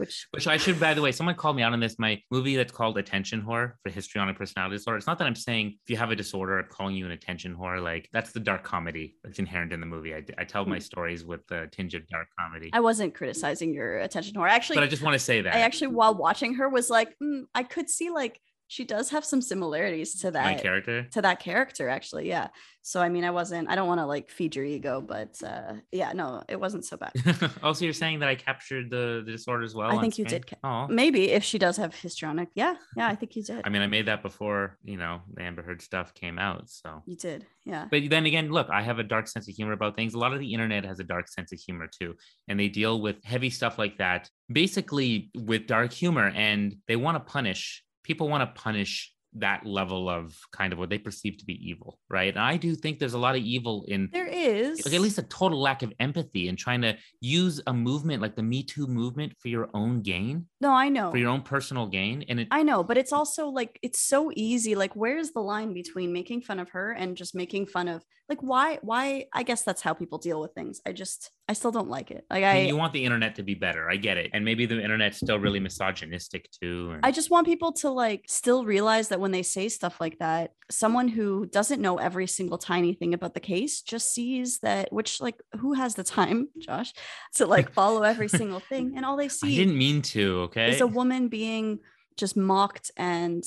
Which Which I should, by the way, someone called me out on this. My movie that's called Attention Whore for Histrionic Personality Disorder. It's not that I'm saying if you have a disorder, I'm calling you an attention whore. Like that's the dark comedy that's inherent in the movie. I, I tell my stories with a tinge of dark comedy. I wasn't criticizing your attention whore. Actually, but I just want to say that I actually, while watching her, was like, mm, I could see like she does have some similarities to my that character. to that character actually yeah so i mean i wasn't i don't want to like feed your ego but uh yeah no it wasn't so bad also, you're saying that I captured the, the disorder as well. I think you screen? did ca- Oh, maybe if she does have histrionic yeah yeah i think you did I mean, I made that before you know the Amber Heard stuff came out. So you did yeah But then again, look, I have a dark sense of humor about things. A lot of the internet has a dark sense of humor too. And they deal with heavy stuff like that, basically with dark humor. And they want to punish, people want to punish that level of kind of what they perceive to be evil, right? And I do think there's a lot of evil in there is like at least a total lack of empathy and trying to use a movement like the Me Too movement for your own gain, no i know for your own personal gain. And it I know, but it's also like it's so easy. Like, where's the line between making fun of her and just making fun of like why? Why? I guess that's how people deal with things. I just I still don't like it. Like I I mean, you want the internet to be better. I get it. And maybe the internet's still really misogynistic too. and- I just want people to like still realize that when they say stuff like that, someone who doesn't know every single tiny thing about the case just sees that, which like who has the time, Josh, to like follow every single thing, and all they see I didn't mean to. Okay. is a woman being just mocked and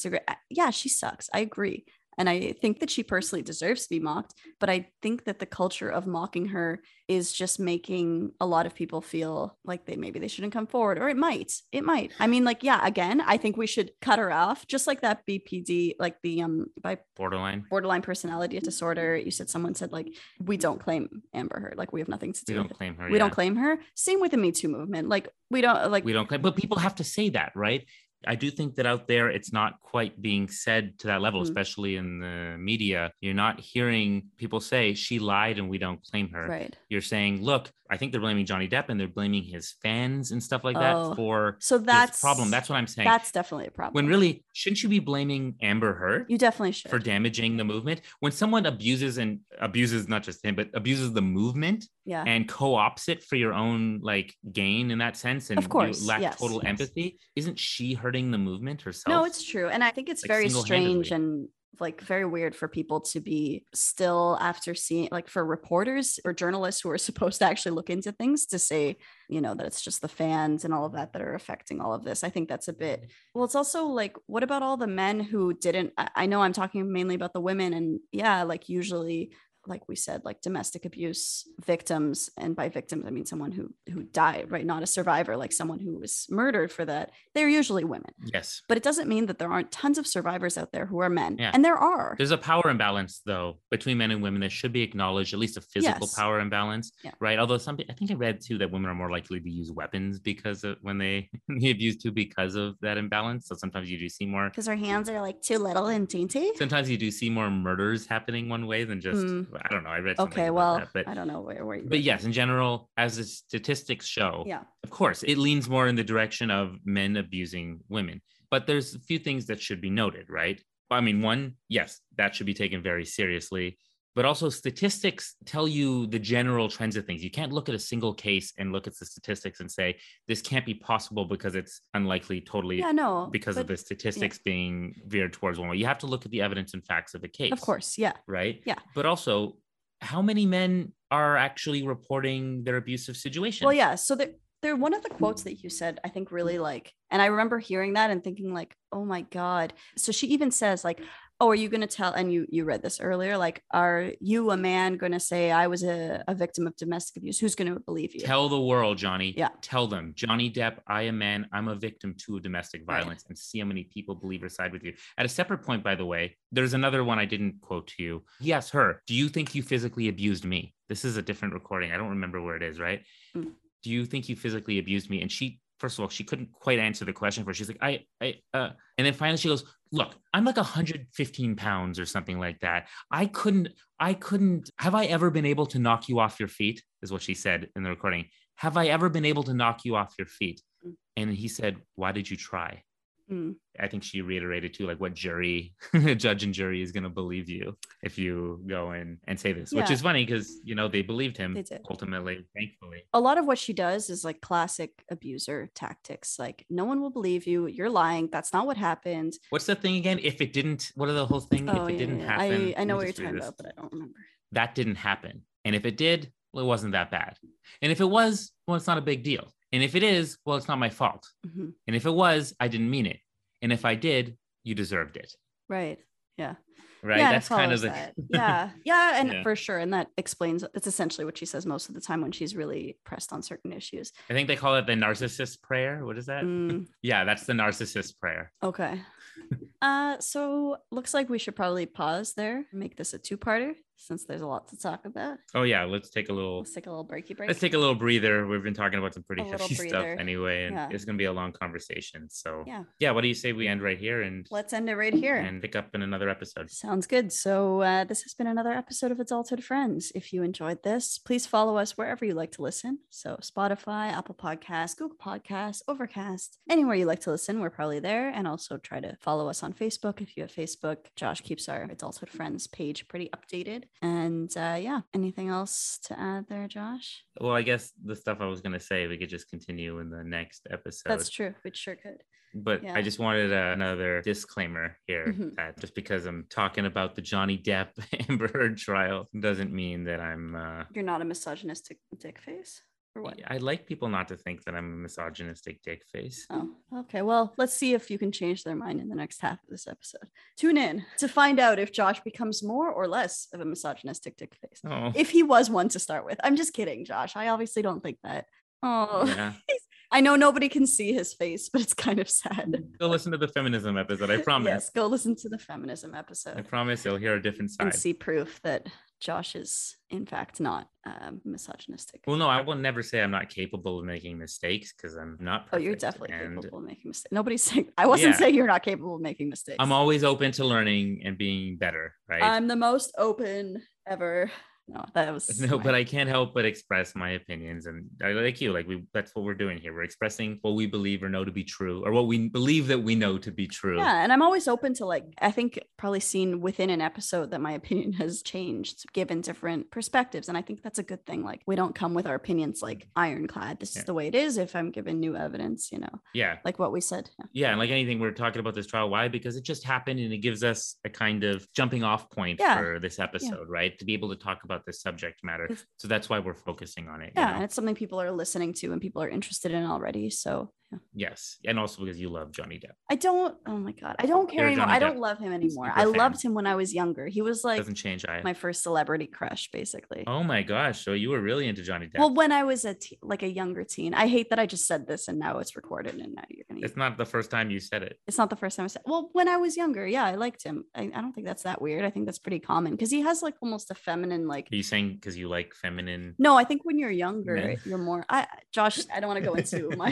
yeah, she sucks. I agree. And I think that she personally deserves to be mocked, but I think that the culture of mocking her is just making a lot of people feel like they maybe they shouldn't come forward, or it might. It might. I mean, like, yeah, again, I think we should cut her off, just like that BPD, like the um by Borderline. borderline personality disorder. You said someone said like we don't claim Amber Heard, like we have nothing to do We don't claim her. We yeah. don't claim her. Same with the Me Too movement. Like we don't like We don't claim, but people have to say that, right? I do think that out there, it's not quite being said to that level, Mhm. especially in the media. You're not hearing people say she lied and we don't claim her. Right. You're saying, look, I think they're blaming Johnny Depp and they're blaming his fans and stuff like that Oh. for So that's problem. That's what I'm saying. that's definitely a problem. when really, shouldn't you be blaming Amber Heard? you definitely should. for damaging the movement. When someone abuses and abuses not just him, but abuses the movement yeah. and co-ops it for your own like gain in that sense, and Of course, you lack yes, total yes. empathy, isn't she hurting the movement herself? No, it's true. And I think it's Like, very strange and like very weird for people to be still after seeing like for reporters or journalists who are supposed to actually look into things to say, you know, that it's just the fans and all of that that are affecting all of this. I think that's a bit mm-hmm. well, it's also like, what about all the men who didn't? I, I know I'm talking mainly about the women, and yeah, like usually, like we said, like domestic abuse victims, and by victims I mean someone who who died, right? Not a survivor, like someone who was murdered for that. They're usually women, yes. but it doesn't mean that there aren't tons of survivors out there who are men, Yeah. and there are. There's a power imbalance though between men and women that should be acknowledged, at least a physical Yes. power imbalance, Yeah. right? Although some, I think I read too that women are more likely to use weapons because of when they be abused too because of that imbalance. So sometimes you do see more Because our hands are like too little and dainty. sometimes you do see more murders happening one way than just Mm. I don't know. I read something Okay, about well, that, but I don't know where, where you but yes, in general, as the statistics show, yeah, of course, it leans more in the direction of men abusing women. But there's a few things that should be noted, right? I mean, one, yes, that should be taken very seriously. But also, statistics tell you the general trends of things. You can't look at a single case and look at the statistics and say this can't be possible because it's unlikely totally yeah, no, because of the statistics being veered towards one way. You have to look at the evidence and facts of the case. Of course, yeah. Right. Yeah. But also, how many men are actually reporting their abusive situations? Well, yeah. So there, there, one of the quotes that you said, I think really like, and I remember hearing that and thinking like, oh my god. So she even says like, oh, are you going to tell? And you, you read this earlier. Like, are you a man going to say I was a, a victim of domestic abuse? Who's going to believe you? Tell the world, Johnny. Yeah. Tell them, Johnny Depp, I am a man. I'm a victim to domestic Right. violence, and see how many people believe or side with you. At a separate point, by the way, there's another one I didn't quote to you. Asked her, "Do you think you physically abused me?" This is a different recording. I don't remember where it is. Right? Mm. Do you think you physically abused me? And she, first of all, she couldn't quite answer the question for. her. She's like, "I, I," uh, and then finally she goes, "Look, I'm like 115 pounds or something like that. I couldn't." I couldn't. Have I ever been able to knock you off your feet? Is what she said in the recording. Have I ever been able to knock you off your feet? Mm. And he said, Why did you try? Mm. I think she reiterated too, like what jury, judge and jury is going to believe you if you go in and say this, which is funny because, you know, they believed him They ultimately, thankfully. a lot of what she does is like classic abuser tactics. Like, no one will believe you. You're lying. That's not what happened. What's the thing again? If it didn't, what are the whole thing? Oh, if it yeah, didn't yeah. happen, I, I know what you're talking this. about, but I don't remember. That didn't happen. And if it did, well, it wasn't that bad. And if it was, well, it's not a big deal. And if it is, well, it's not my fault. Mhm. And if it was, I didn't mean it. And if I did, you deserved it. Right. Yeah. Right. Yeah, That's kind of the that. yeah. Yeah. And Yeah. for sure. And that explains it's essentially what she says most of the time when she's really pressed on certain issues. I think they call it the narcissist prayer. What is that? Mm, Yeah, that's the narcissist prayer. okay. Uh so looks like we should probably pause there, and make this a two-parter since there's a lot to talk about. Oh yeah, let's take a little Let's take a little breaky break. let's take a little breather. We've been talking about some pretty heavy stuff anyway, and Yeah. it's gonna be a long conversation. So Yeah. yeah, what do you say we end right here and Let's end it right here. and pick up in another episode? Sounds good. So, uh, this has been another episode of Adulthood Friends. If you enjoyed this, please follow us wherever you like to listen. So, Spotify, Apple Podcasts, Google Podcasts, Overcast, anywhere you like to listen, we're probably there. And also try to follow us on Facebook if you have Facebook. Josh keeps our Adulthood Friends page pretty updated. And uh, yeah, anything else to add there, Josh? Well, I guess the stuff I was gonna say we could just continue in the next episode. That's true. We sure could. But Yeah. I just wanted uh, another disclaimer here Mhm. that just because I'm talking about the Johnny Depp Amber Heard trial doesn't mean that I'm. Uh, You're not a misogynistic dick face or what? I like people not to think that I'm a misogynistic dick face. Oh, okay. Well, let's see if you can change their mind in the next half of this episode. Tune in to find out if Josh becomes more or less of a misogynistic dick face. Oh, If he was one to start with. I'm just kidding, Josh. I obviously don't think that. Oh, yeah. I know nobody can see his face, but it's kind of sad. Go listen to the feminism episode. I promise. Yes, go listen to the feminism episode. I promise you'll hear a different side. and see proof that Josh is in fact not um, misogynistic. Well, no, I will never say I'm not capable of making mistakes because I'm not. oh, you're definitely and capable of making mistakes. Nobody's saying I wasn't Yeah. saying you're not capable of making mistakes. I'm always open to learning and being better, right? I'm the most open ever. No, that was no, but I can't help but express my opinions, and I like you. Like we, that's what we're doing here. We're expressing what we believe or know to be true, or what we believe that we know to be true. Yeah, and I'm always open to like I think probably seen within an episode that my opinion has changed given different perspectives and I think that's a good thing like we don't come with our opinions like mm-hmm. ironclad this Yeah. is the way it is if I'm given new evidence you know yeah, like what we said yeah. yeah. And like anything, we're talking about this trial. Why? Because it just happened, and it gives us a kind of jumping off point Yeah. for this episode, right? To be able to talk about this subject matter. So that's why we're focusing on it. you yeah know? and it's something people are listening to and people are interested in already so. Yes, and also because you love Johnny Depp. I don't oh my god I don't care You're anymore Johnny I don't Depp love him anymore I fan. loved him when I was younger he was like Doesn't change. I. my first celebrity crush basically Oh my gosh! So you were really into Johnny Depp. well when I was a te- like a younger teen I hate that I just said this and now it's recorded and now you're gonna it's not the first time you said it. It's not the first time I said. Well, when I was younger, yeah, I liked him. I, I don't think that's that weird. I think that's pretty common because he has like almost a feminine like. Are you saying because you like feminine? No, I think when you're younger, Men. you're more. I Josh, I don't want to go into my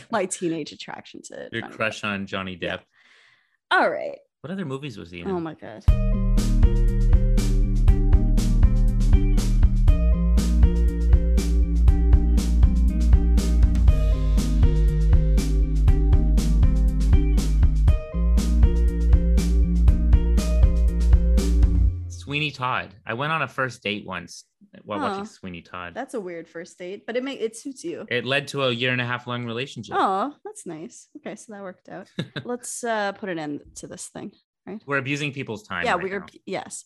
my teenage attraction to. Your Johnny Depp. crush on Johnny. Depp. All right. What other movies was he in? Oh my god. Sweeney Todd. I went on a first date once while Huh. watching Sweeney Todd. That's a weird first date, but it may it suits you. It led to a year and a half long relationship. Oh, that's nice. Okay, so that worked out. Let's uh put an end to this thing. Right? We're abusing people's time. yeah, right we're now. yes.